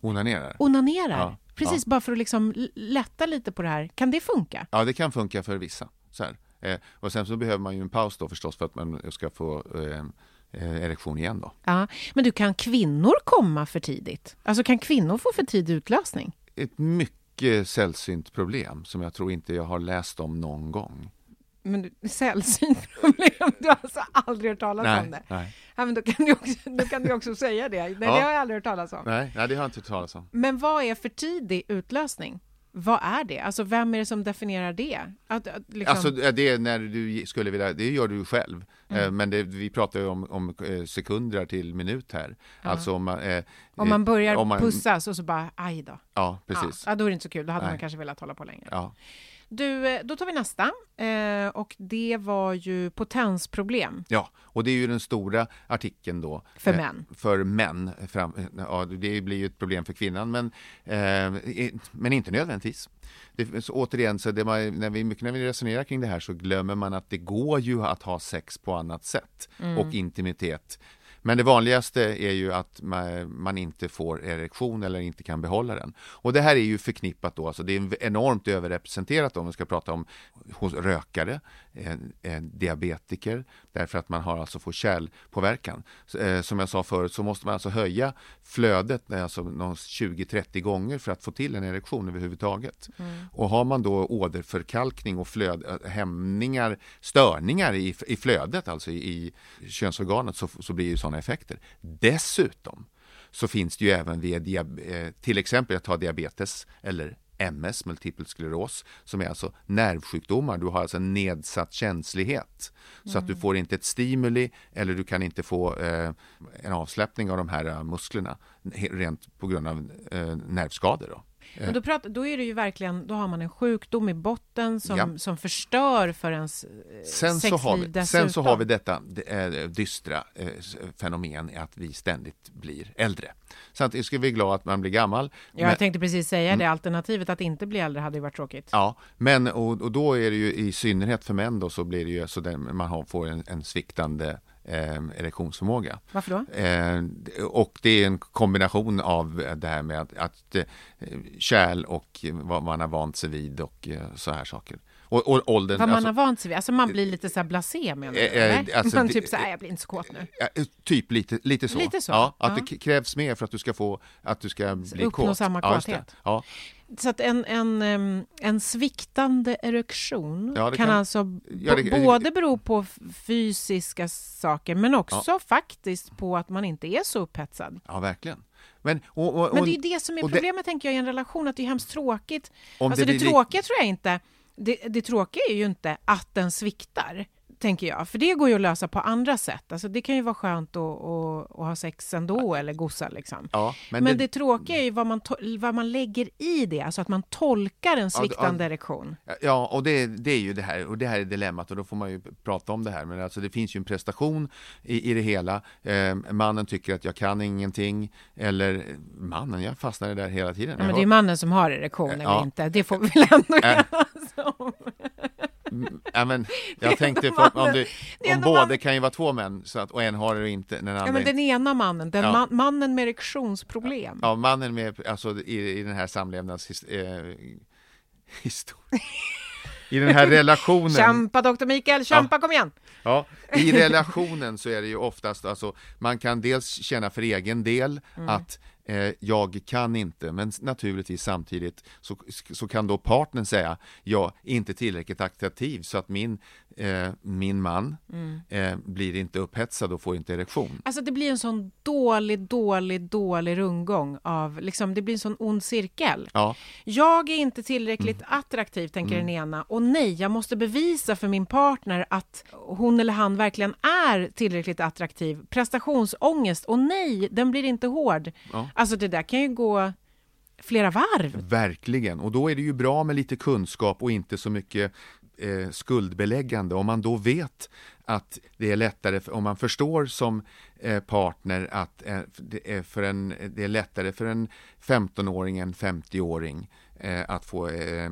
Onanerar. onanerar? Ja, Precis, bara för att liksom lätta lite på det här. Kan det funka? Ja, det kan funka för vissa. Så. Eh, och sen så behöver man ju en paus då förstås för att man ska få eh, eh, erektion igen då. Ja, men du, kan kvinnor komma för tidigt? Alltså kan kvinnor få för tidig utlösning? Ett mycket sällsynt problem som jag tror inte jag har läst om någon gång. Men du, sällsynt problem, du har alltså aldrig hört talas Nej, om det? nej. Ja, men då kan du också, då kan du också säga det. Nej, Ja. det har jag aldrig hört talas om. Nej, nej, det har jag inte hört talas om. Men vad är för tidig utlösning? Vad är det? Alltså vem är det som definierar det? Att, att liksom... Alltså eh, det är när du skulle vilja, det gör du själv. Mm. Eh, Men det, vi pratar ju om, om eh, sekunder till minut här. Ja. Alltså om man, eh, om man börjar om man- pussas och så bara, aj då. Ja, precis. Ja, då är det inte så kul. Då hade Nej. man kanske velat hålla på längre. Ja. Du, eh, då tar vi nästa. Eh, och det var ju potensproblem. Ja, och det är ju den stora artikeln då. För Eh, män. För män. Fram, ja, det blir ju ett problem för kvinnan, men, eh, men inte nödvändigtvis. Det, så återigen, så det man, när, vi, mycket när vi resonerar kring det här så glömmer man att det går ju att ha sex på annat sätt Mm. och intimitet. Men det vanligaste är ju att man, inte får erektion eller inte kan behålla den. Och det här är ju förknippat då, alltså det är enormt överrepresenterat om vi ska prata om hos rökare, eh, eh, diabetiker, därför att man har alltså får kärlpåverkan. Eh, som jag sa förut så måste man alltså höja flödet alltså 20-30 gånger för att få till en erektion överhuvudtaget. Mm. Och har man då åderförkalkning och flöd, eh, hämningar, störningar i, i flödet, alltså i, i könsorganet, så, så blir det sådana effekter. Dessutom så finns det ju även vid eh, till exempel, jag tar diabetes eller MS, multipel skleros, som är alltså nervsjukdomar. Du har alltså en nedsatt känslighet. Mm. Så att du mm. får inte ett stimuli eller du kan inte få eh, en avsläppning av de här uh, musklerna rent på grund av eh, nervskador. Då. Men då, pratar, då är det ju verkligen, då har man en sjukdom i botten som, ja. som förstör för ens eh, sen sexliv så har vi, dessutom. Sen så har vi detta dystra eh, fenomen att vi ständigt blir äldre. Samtidigt ska vi glada att man blir gammal. Ja, men, jag tänkte precis säga det, mm. alternativet att inte bli äldre hade ju varit tråkigt. Ja, men och, och då är det ju i synnerhet för män då så blir det ju så där man har, får en, en sviktande eh, erektionsförmåga. Varför då? Eh, och det är en kombination av det här med att, att eh, kärl och vad man har vant sig vid och eh, så här saker. Och, och åldern, Vad man alltså, har vant sig vid, alltså man blir lite så här blasé menar du? Eh, eh alltså, man typ så här, jag blir inte så kåt nu. Eh, typ lite, lite så. Lite så? Ja, att ja. det krävs mer för att du ska få, att du ska bli Uppnå kåt. samma kåthet. Ja, så att en, en, en sviktande erektion ja, kan, kan, alltså ja, det, både bero på fysiska saker men också ja. faktiskt på att man inte är så upphetsad. Ja, verkligen. Men, och, och, men det är det som är problemet det, tänker jag i en relation, att det är hemskt tråkigt. Alltså det, det tråkiga tror jag inte, det, det tråkiga är ju inte att den sviktar tänker jag. För det går ju att lösa på andra sätt. Alltså det kan ju vara skönt att, att, att ha sex ändå eller gossa liksom. Ja, men, men det, det tråkiga är ju vad man, vad man lägger i det, alltså att man tolkar en sviktande ja, erektion. Ja, och det, det är ju det här, och det här är dilemmat och då får man ju prata om det här. Men alltså det finns ju en prestation i, i det hela. Eh, mannen tycker att jag kan ingenting, eller mannen, jag fastnar där hela tiden. Ja, men det är mannen som har erektion, eller ja. inte? Det får vi väl ändå enas om. Ja, men jag tänkte för, om, det, om båda man... kan ju vara två män så att, och en har det inte. Den, andra ja, men den ena mannen, den ja. man, mannen med erektionsproblem. Ja, mannen med, alltså i, i den här samlevnadshistorien. Eh, I den här relationen. Kämpa doktor Mikael, kämpa, ja. kom igen! Ja, i relationen så är det ju oftast, alltså, man kan dels känna för egen del mm. att eh, jag kan inte, men naturligtvis samtidigt så, så kan då partnern säga jag är inte tillräckligt attraktiv så att min, eh, min man mm. eh, blir inte upphetsad och får inte erektion. Alltså det blir en sån dålig, dålig, dålig rundgång av, liksom, det blir en sån ond cirkel. Ja. Jag är inte tillräckligt mm. attraktiv, tänker mm. den ena, och nej, jag måste bevisa för min partner att hon eller han verkligen är tillräckligt attraktiv. Prestationsångest, och nej, den blir inte hård. Ja. Alltså det där kan ju gå flera varv. Verkligen, och då är det ju bra med lite kunskap och inte så mycket eh, skuldbeläggande. Om man då vet att det är lättare, om man förstår som eh, partner att eh, det, är för en, det är lättare för en 15-åring än 50-åring eh, att få eh,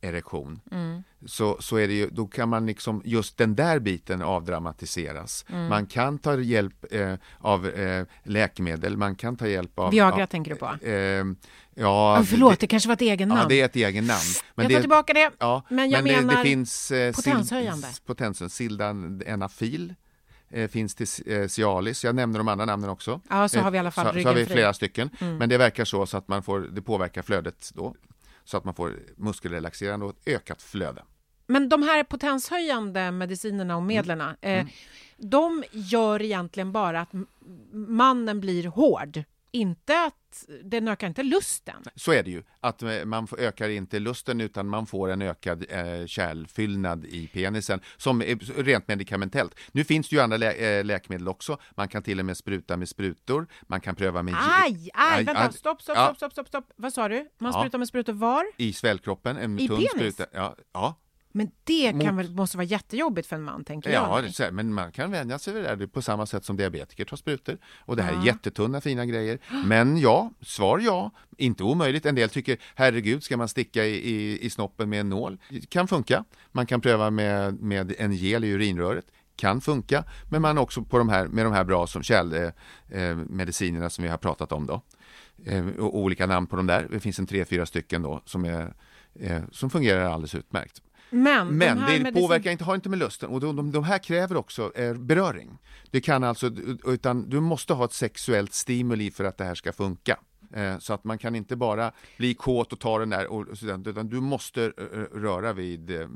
erektion. Mm. Så, så är det ju, då kan man liksom, just den där biten avdramatiseras. Mm. Man kan ta hjälp eh, av eh, läkemedel, man kan ta hjälp av... Viagra av, tänker du på? Eh, ja, oh, förlåt, det, det, kanske var ett egen namn. Ja, det är ett egen namn. Men jag tar det, tillbaka det. Ja, men jag men menar det, det finns, eh, potenshöjande. Sil, potensen, sildanafil eh, finns till eh, Cialis. Jag nämner de andra namnen också. Ja, så har vi i alla fall så, så har vi flera stycken. Mm. Men det verkar så, så att man får, det påverkar flödet då så att man får muskelrelaxerande och ett ökat flöde. Men de här potenshöjande medicinerna och medlen, mm. eh, mm. de gör egentligen bara att mannen blir hård inte att den ökar inte lusten. Så är det ju, att eh, man ökar inte lusten utan man får en ökad eh, kärlfyllnad i penisen som är rent medikamentellt. Nu finns det ju andra lä äh, läkemedel också. Man kan till och med spruta med sprutor. Man kan pröva med... Aj, aj, vänta, aj, stopp, stopp, ja. stopp, stopp, stopp. Vad sa du? Man sprutar ja. med sprutor var? I svällkroppen, en I tunn penis? spruta. Ja, ja. Men det kan väl, måste vara jättejobbigt för en man, tänker ja, jag. Ja, men man kan vänja sig vid det där på samma sätt som diabetiker tar sprutor. Och det här ja. är jättetunna fina grejer. Men ja, svar ja, inte omöjligt. En del tycker, herregud, ska man sticka i, i, i snoppen med en nål? Det kan funka. Man kan pröva med, med en gel i urinröret. kan funka, men man också på de här, med de här bra som kärlmedicinerna eh, som vi har pratat om då. Eh, och olika namn på de där. Det finns en tre, fyra stycken då som, är, eh, som fungerar alldeles utmärkt. Men, Men de det medicin- påverkar inte, har inte med lusten och de, de, de här kräver också eh, beröring. Det kan alltså, utan du måste ha ett sexuellt stimuli för att det här ska funka. Eh, så att man kan inte bara bli kåt och ta den där, och, utan du måste eh, röra vid eh, eh,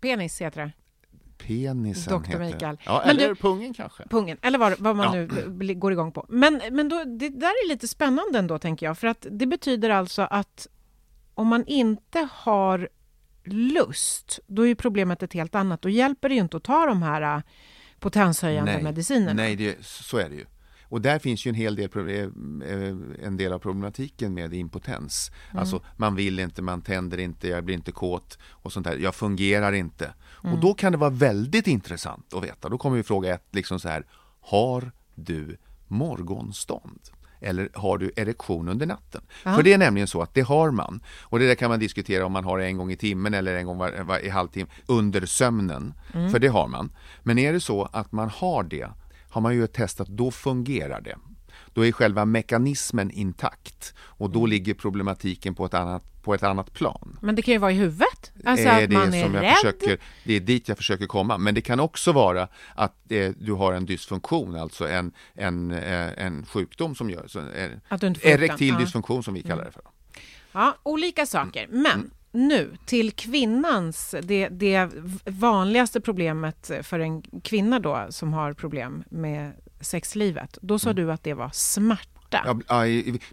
Penis heter det. penisen. Dr. det. Mikael. Ja, eller du- pungen kanske. Pungen, eller vad, vad man Ja. nu går igång på. Men, men då, det där är lite spännande ändå, tänker jag. För att det betyder alltså att om man inte har lust, då är ju problemet ett helt annat. Då hjälper det ju inte att ta de här äh, potenshöjande medicinerna. Nej, det, så är det ju. Och där finns ju en hel del eh, en del av problematiken med impotens. Mm. Alltså man vill inte, man tänder inte, jag blir inte kåt och sånt där. Jag fungerar inte. Mm. Och då kan det vara väldigt intressant att veta. Då kommer vi fråga ett, liksom så här. Har du morgonstånd? Eller har du erektion under natten? Ja. För det är nämligen så att det har man. Och det där kan man diskutera om man har det en gång i timmen eller en gång var, var, i halvtimmen under sömnen. Mm. För det har man. Men är det så att man har det, har man ju testat, då fungerar det. Då är själva mekanismen intakt och då ligger problematiken på ett annat, på ett annat plan. Men det kan ju vara i huvudet. Alltså är att man det är som jag rädd. försöker, det är dit jag försöker komma. Men det kan också vara att eh, du har en dysfunktion, alltså en, en, eh, en sjukdom som gör, så, eh, Att du inte får upp den. erektil Ja. dysfunktion som vi kallar det för. Ja, olika saker. Mm. Men nu till kvinnans, det, det vanligaste problemet för en kvinna då som har problem med sexlivet. Då sa du att det var smärta. Mm. Ja,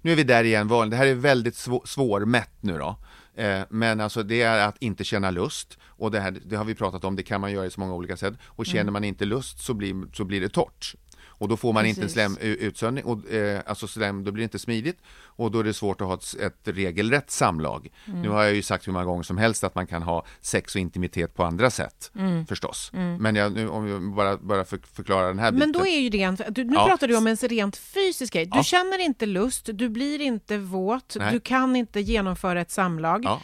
nu är vi där igen, det här är väldigt svå, svårmätt nu då. Eh, men alltså det är att inte känna lust och det här det har vi pratat om, det kan man göra i så många olika sätt och känner Mm. man inte lust så blir, så blir det torrt. Och då får man inte en Precis. slem, u- utsöndring, och, eh, alltså slem, då blir det inte smidigt och då är det svårt att ha ett, ett regelrätt samlag. Mm. Nu har jag ju sagt hur många gånger som helst att man kan ha sex och intimitet på andra sätt Mm. förstås. Mm. Men jag, nu, om jag bara, bara för, förklara den här Men biten. då är ju det en, du, nu Ja. pratar du om en rent fysisk grej. Du Ja. känner inte lust, du blir inte våt, Nej. du kan inte genomföra ett samlag. Ja.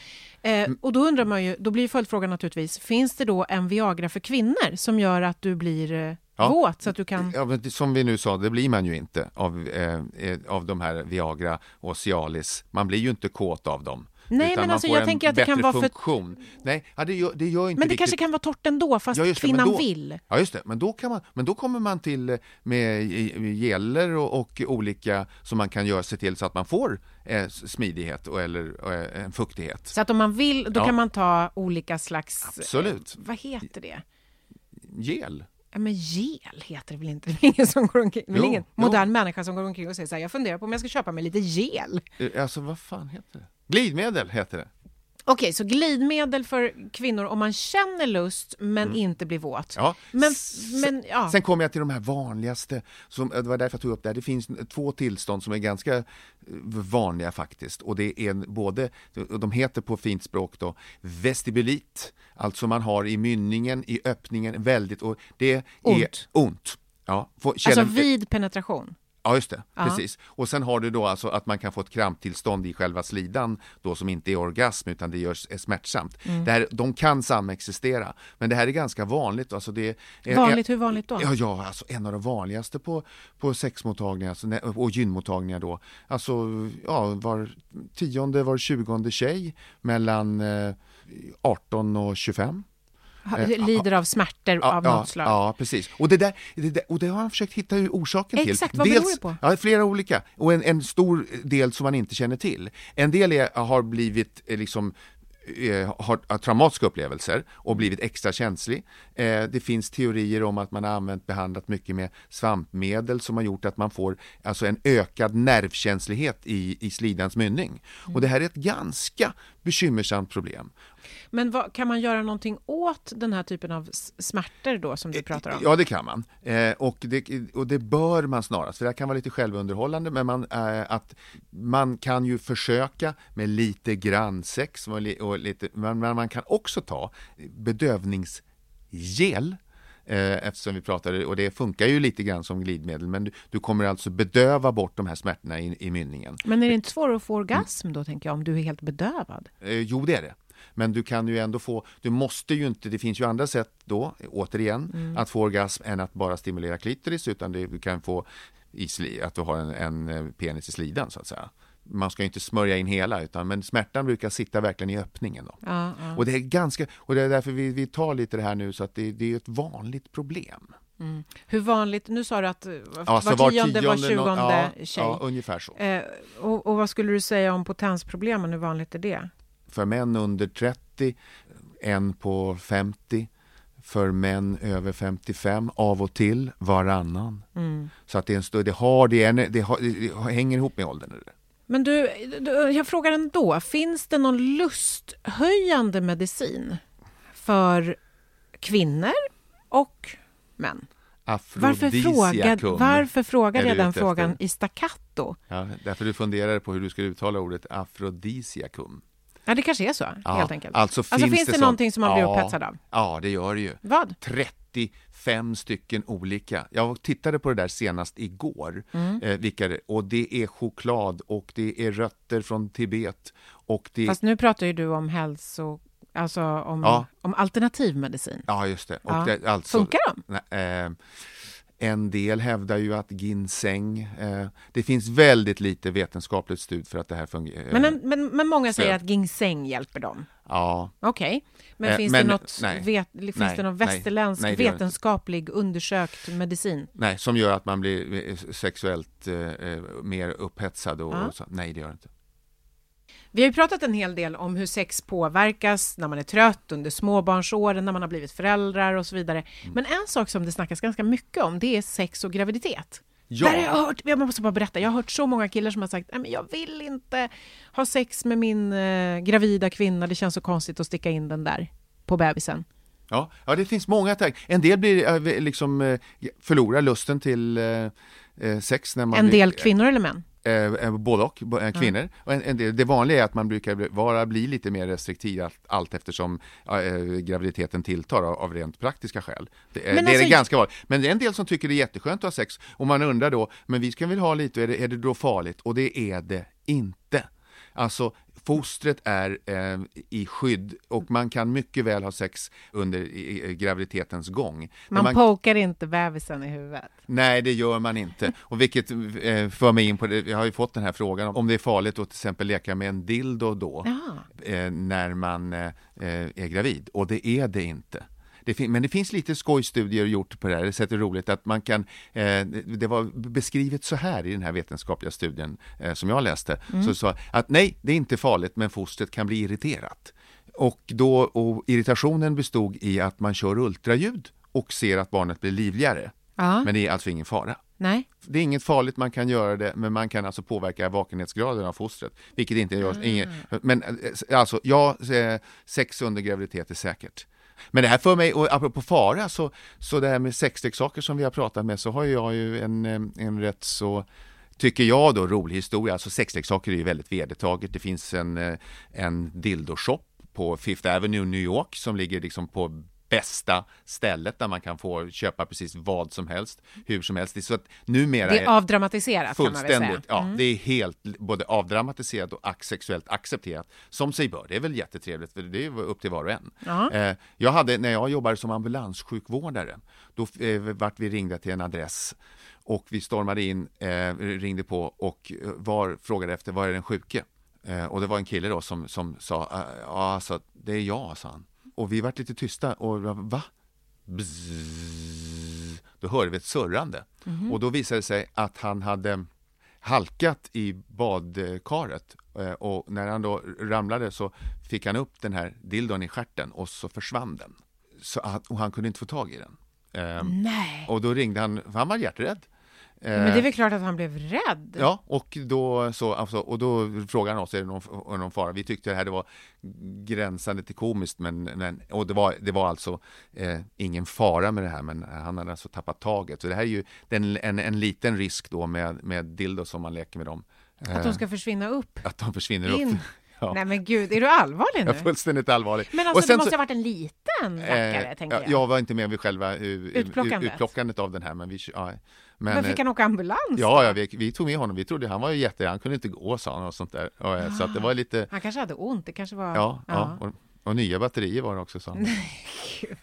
Eh, och då undrar man ju, då blir följdfrågan naturligtvis, finns det då en Viagra för kvinnor som gör att du blir eh, Ja. våt så att du kan... Ja, som vi nu sa, det blir man ju inte av, eh, eh, av de här Viagra och Cialis. Man blir ju inte kåt av dem. Nej, men alltså, jag tänker att det kan vara för- funktion. Nej, ja, det, gör, det gör inte Men det riktigt... kanske kan vara torrt ändå, fast Ja, det, kvinnan då- vill. Ja, just det. Men då, kan man, men då kommer man till eh, med geller och, och olika som man kan göra sig till så att man får eh, smidighet och, eller eh, en fuktighet. Så att om man vill, då Ja. kan man ta olika slags... Absolut. Eh, vad heter det? Gel. Ja, men gel heter det väl inte? Det är ingen, som går omkring, Jo, ingen jo. modern människa som går omkring och säger så här, jag funderar på om jag ska köpa mig lite gel. Eh, Alltså, vad fan heter det? Glidmedel heter det. Okej, så glidmedel för kvinnor om man känner lust men inte blir våt. Mm. Ja. Men, men ja. Sen kommer jag till de här vanligaste, som, det var därför jag tog upp det här. Det finns två tillstånd som är ganska eh, vanliga faktiskt. Och det är både, de heter på fint språk då, vestibulit, alltså man har i mynningen, i öppningen, väldigt, och det är Ont. ont. Ja, får, alltså vid penetration. Ja, just det. Ja. Precis. Och sen har du då alltså att man kan få ett kramptillstånd i själva slidan då som inte är orgasm utan det görs, är smärtsamt. Mm. Det här, de kan samexistera, men det här är ganska vanligt. Alltså det är, Vanligt, hur vanligt då? Ja, ja alltså en av de vanligaste på, på sexmottagningar alltså, och gynmottagningar då. Alltså ja, var tionde, var tjugonde tjej mellan eh, 18 och 25. Lider av smärtor Ja, av ja, något slag. Ja, precis. Och det, där, det, där, och det har han försökt hitta orsaken till. Exakt, vad beror det på? Ja, flera olika. Och en, en stor del som man inte känner till. En del är, har blivit eh, liksom eh, har, har traumatiska upplevelser och blivit extra känslig. Eh, det finns teorier om att man har använt behandlat mycket med svampmedel som har gjort att man får alltså en ökad nervkänslighet i, i slidans mynning. Och det här är ett ganska bekymmersamt problem. Men vad, kan man göra någonting åt den här typen av smärtor då som du pratar om? Ja, det kan man. Eh, och, det, och det bör man snarast, för det kan vara lite självunderhållande, men man, eh, att man kan ju försöka med lite grann sex, och och lite, men men man kan också ta bedövningsgel, eh, eftersom vi pratade, och det funkar ju lite grann som glidmedel, men du, du kommer alltså bedöva bort de här smärtorna i, i mynningen. Men är det inte svårare att få orgasm då, tänker jag, om du är helt bedövad? Eh, jo, det är det. Men du kan ju ändå få, du måste ju inte, det finns ju andra sätt då, återigen, Mm. att få orgasm än att bara stimulera klitoris, utan du kan få i att du har en, en eh, penis i slidan så att säga. Man ska ju inte smörja in hela, utan, men smärtan brukar sitta verkligen i öppningen. Då. Ja, ja. Och det är ganska, och det är därför vi, vi tar lite det här nu, så att det, det är ett vanligt problem. Mm. Hur vanligt, nu sa du att eh, Alltså var tionde, var tjugonde ja, tjej. Ja, ungefär så. Eh, och, och vad skulle du säga om potensproblemen, hur vanligt är det? För män under 30, en på 50. För män över 55, av och till, varannan. Mm. Så att det är en större, det, har, det, är det, har, det hänger ihop med åldern. Men du, jag frågar ändå, finns det någon lusthöjande medicin för kvinnor och män? Varför, Afrodisiakum varför frågade är jag den frågan i staccato? Ja, därför du funderar på hur du ska uttala ordet afrodisiakum. Ja, det kanske är så, Ja, helt enkelt. Alltså finns, finns det, sånt- någonting som man blir ja, upphetsad av? Ja, det gör det ju. Vad? 35 stycken olika. Jag tittade på det där senast igår, Mm. eh, vilka det, och det är choklad och det är rötter från Tibet och det Fast nu pratar ju du om hälso... Alltså om, Ja. om alternativ medicin. Ja, just det. Och det alltså, Funkar de? Nej, eh, en del hävdar ju att ginseng, eh, det finns väldigt lite vetenskapligt stud för att det här fungerar. Men, en, men, men många säger att ginseng hjälper dem. Ja. Okej, men Eh, finns men- det något, nej. vet, finns Nej, det någon västerländsk nej, det vetenskaplig undersökt medicin? Nej, som gör att man blir eh, sexuellt eh, eh, mer upphetsad och, Ja. och så. Nej, det gör det inte. Vi har ju pratat en hel del om hur sex påverkas när man är trött, under småbarnsåren, när man har blivit föräldrar och så vidare. Mm. Men en sak som det snackas ganska mycket om, det är sex och graviditet. Ja. Där har jag, hört, jag måste bara berätta, jag har hört så många killar som har sagt att jag vill inte ha sex med min eh, gravida kvinna, det känns så konstigt att sticka in den där på bebisen. Ja, ja, det finns många tankar. En del blir eh, liksom eh, förlorar lusten till eh, sex när man En blir, del kvinnor eller män? Eh, eh, både och, eh, kvinnor. Och en, en det vanliga är att man brukar vara, bli lite mer restriktiv allt, allt eftersom eh, graviditeten tilltar av, av rent praktiska skäl. Det, är- Men det är alltså- det ganska vanligt. Men det är en del som tycker det är jätteskönt att ha sex och man undrar då, men vi ska väl ha lite, är det, är det då farligt? Och det är det inte. Alltså fostret är eh, i skydd och man kan mycket väl ha sex under i, i, graviditetens gång. Men Man, pokar inte bebisen i huvudet. Nej, det gör man inte. Och vilket eh, för mig in på det, jag har ju fått den här frågan om, det är farligt att till exempel leka med en dildo då, eh, när man eh, är gravid. Och det är det inte. Det fin- men det finns lite skojstudier gjort på det här, sättet roligt att man kan, eh, det- var beskrivet så här i den här vetenskapliga studien eh, som jag läste, Mm. så sa att nej, det är inte farligt, men fostret kan bli irriterat. Och, då, och irritationen bestod i att man kör ultraljud och ser att barnet blir livligare. Ja. Men det är alltså ingen fara. Nej. Det är inget farligt, man kan göra det, men man kan alltså påverka vakenhetsgraden av fostret, vilket inte görs. Ah. Inget, men eh, alltså, ja, eh, sex under graviditet är säkert. Men det här för mig, och apropå fara, så, så det här med sexleksaker som vi har pratat med, så har jag ju en, eh, en rätt så tycker jag då, rolig historia. Alltså sexleksaker är ju väldigt vedertaget. Det finns en, eh, en dildoshop på Fifth Avenue, New York, som ligger liksom på bästa stället där man kan få köpa precis vad som helst, hur som helst. Det är så att numera Det är avdramatiserat kan man väl Fullständigt, säga. ja. Mm. Det är helt både avdramatiserat och sexuellt accepterat, som sig bör. Det är väl jättetrevligt, för det är upp till var och en. Ja. Eh, jag hade, när jag jobbade som ambulanssjukvårdare, då eh, vart vi ringda till en adress och vi stormade in, eh, ringde på och eh, var, frågade efter, var är den sjuke? Eh, och det var en kille då som, som sa, "Ah, ja alltså, det är jag, sa han. Och vi vart lite tysta och va? Bzzz. Då hörde vi ett surrande. Mhm. Och då visade det sig att han hade halkat i badkaret eh, och när han då ramlade så fick han upp den här dildon i stjärten och så försvann den. Så att, och han kunde inte få tag i den. Ehm, Nej. Och då ringde han, för han var hjärträdd. Men det är väl klart att han blev rädd? Ja, och då, så, alltså, och då frågade han oss, är det någon, någon fara? Vi tyckte det här det var gränsande till komiskt, men, men, och det var, det var alltså eh, ingen fara med det här, men han hade alltså tappat taget. Så det här är ju den, en, en liten risk då med, med dildo som man leker med dem. Att de ska försvinna upp? Att de försvinner In. upp. Ja. Nej men gud, är du allvarlig nu? Jag är fullständigt allvarlig. Men Och alltså det måste så- ha varit en liten rackare, Eh, tänker ja, jag. Jag var inte med vid själva uh, Utplockandet. utplockandet av den här, men vi, ja, men, Men fick han åka ambulans Ja, ja vi, vi tog med honom. Vi trodde han var ju jätte, han kunde inte gå sa han och sånt där. Och, eh, Så det var lite, Han kanske hade ont, det kanske var... ja, ja. och Och nya batterier var det också sa han. Gud,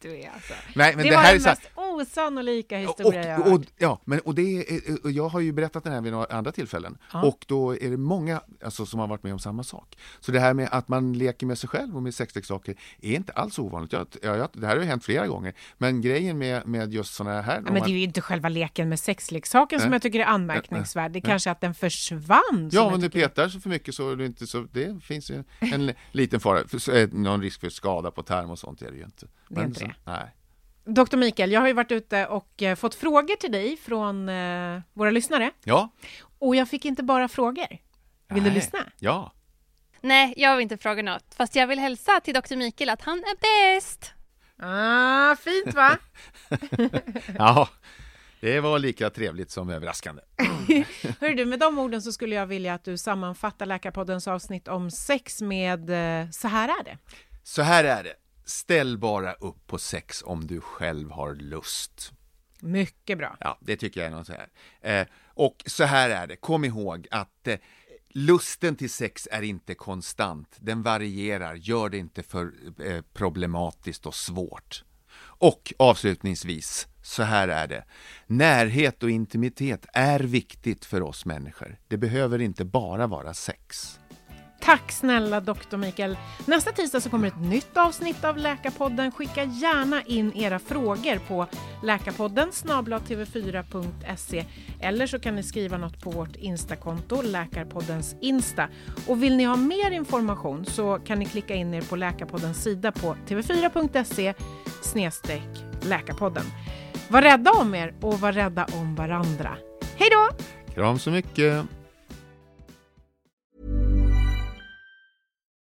du är alltså. Nej, men det, det var här den är så här- mest osannolika historia jag har och, och, ja, men, och, det är, och jag har ju berättat den här vid några andra tillfällen Ja. och då är det många alltså, som har varit med om samma sak. Så det här med att man leker med sig själv och med sexleksaker är inte alls ovanligt. Jag, jag, det här har ju hänt flera gånger, men grejen med, med just sådana här... Ja, men det är ju inte själva leken med sexleksaken som jag tycker är anmärkningsvärd. Det är kanske att den försvann. Ja, om du petar så för mycket så är det inte så, det finns ju en liten fara, för, det någon risk för skada på tarm och sånt är det ju inte. Det inte så, det. Nej. Dr. Mikael, jag har ju varit ute och eh, fått frågor till dig från eh, våra lyssnare. Ja. Och jag fick inte bara frågor. Vill du Nej. lyssna? Ja. Nej, jag vill inte fråga något. Fast jag vill hälsa till Dr. Mikael att han är bäst. Ah, fint va? ja, det var lika trevligt som överraskande. Hör du, med de orden så skulle jag vilja att du sammanfattar Läkarpoddens avsnitt om sex med eh, Så här är det. Så här är det, ställ bara upp på sex om du själv har lust. Mycket bra. Ja, det tycker jag är något så här. Eh, och så här är det, kom ihåg att eh, lusten till sex är inte konstant, den varierar, gör det inte för eh, problematiskt och svårt. Och avslutningsvis, så här är det, närhet och intimitet är viktigt för oss människor. Det behöver inte bara vara sex. Tack snälla doktor Mikael. Nästa tisdag så kommer ett nytt avsnitt av Läkarpodden. Skicka gärna in era frågor på läkarpodden tv4.se eller så kan ni skriva något på vårt Instakonto, Läkarpoddens Insta. Och vill ni ha mer information så kan ni klicka in er på Läkarpoddens sida på tv4.se snedstreck Läkarpodden. Var rädda om er och var rädda om varandra. Hej då! Kram så mycket!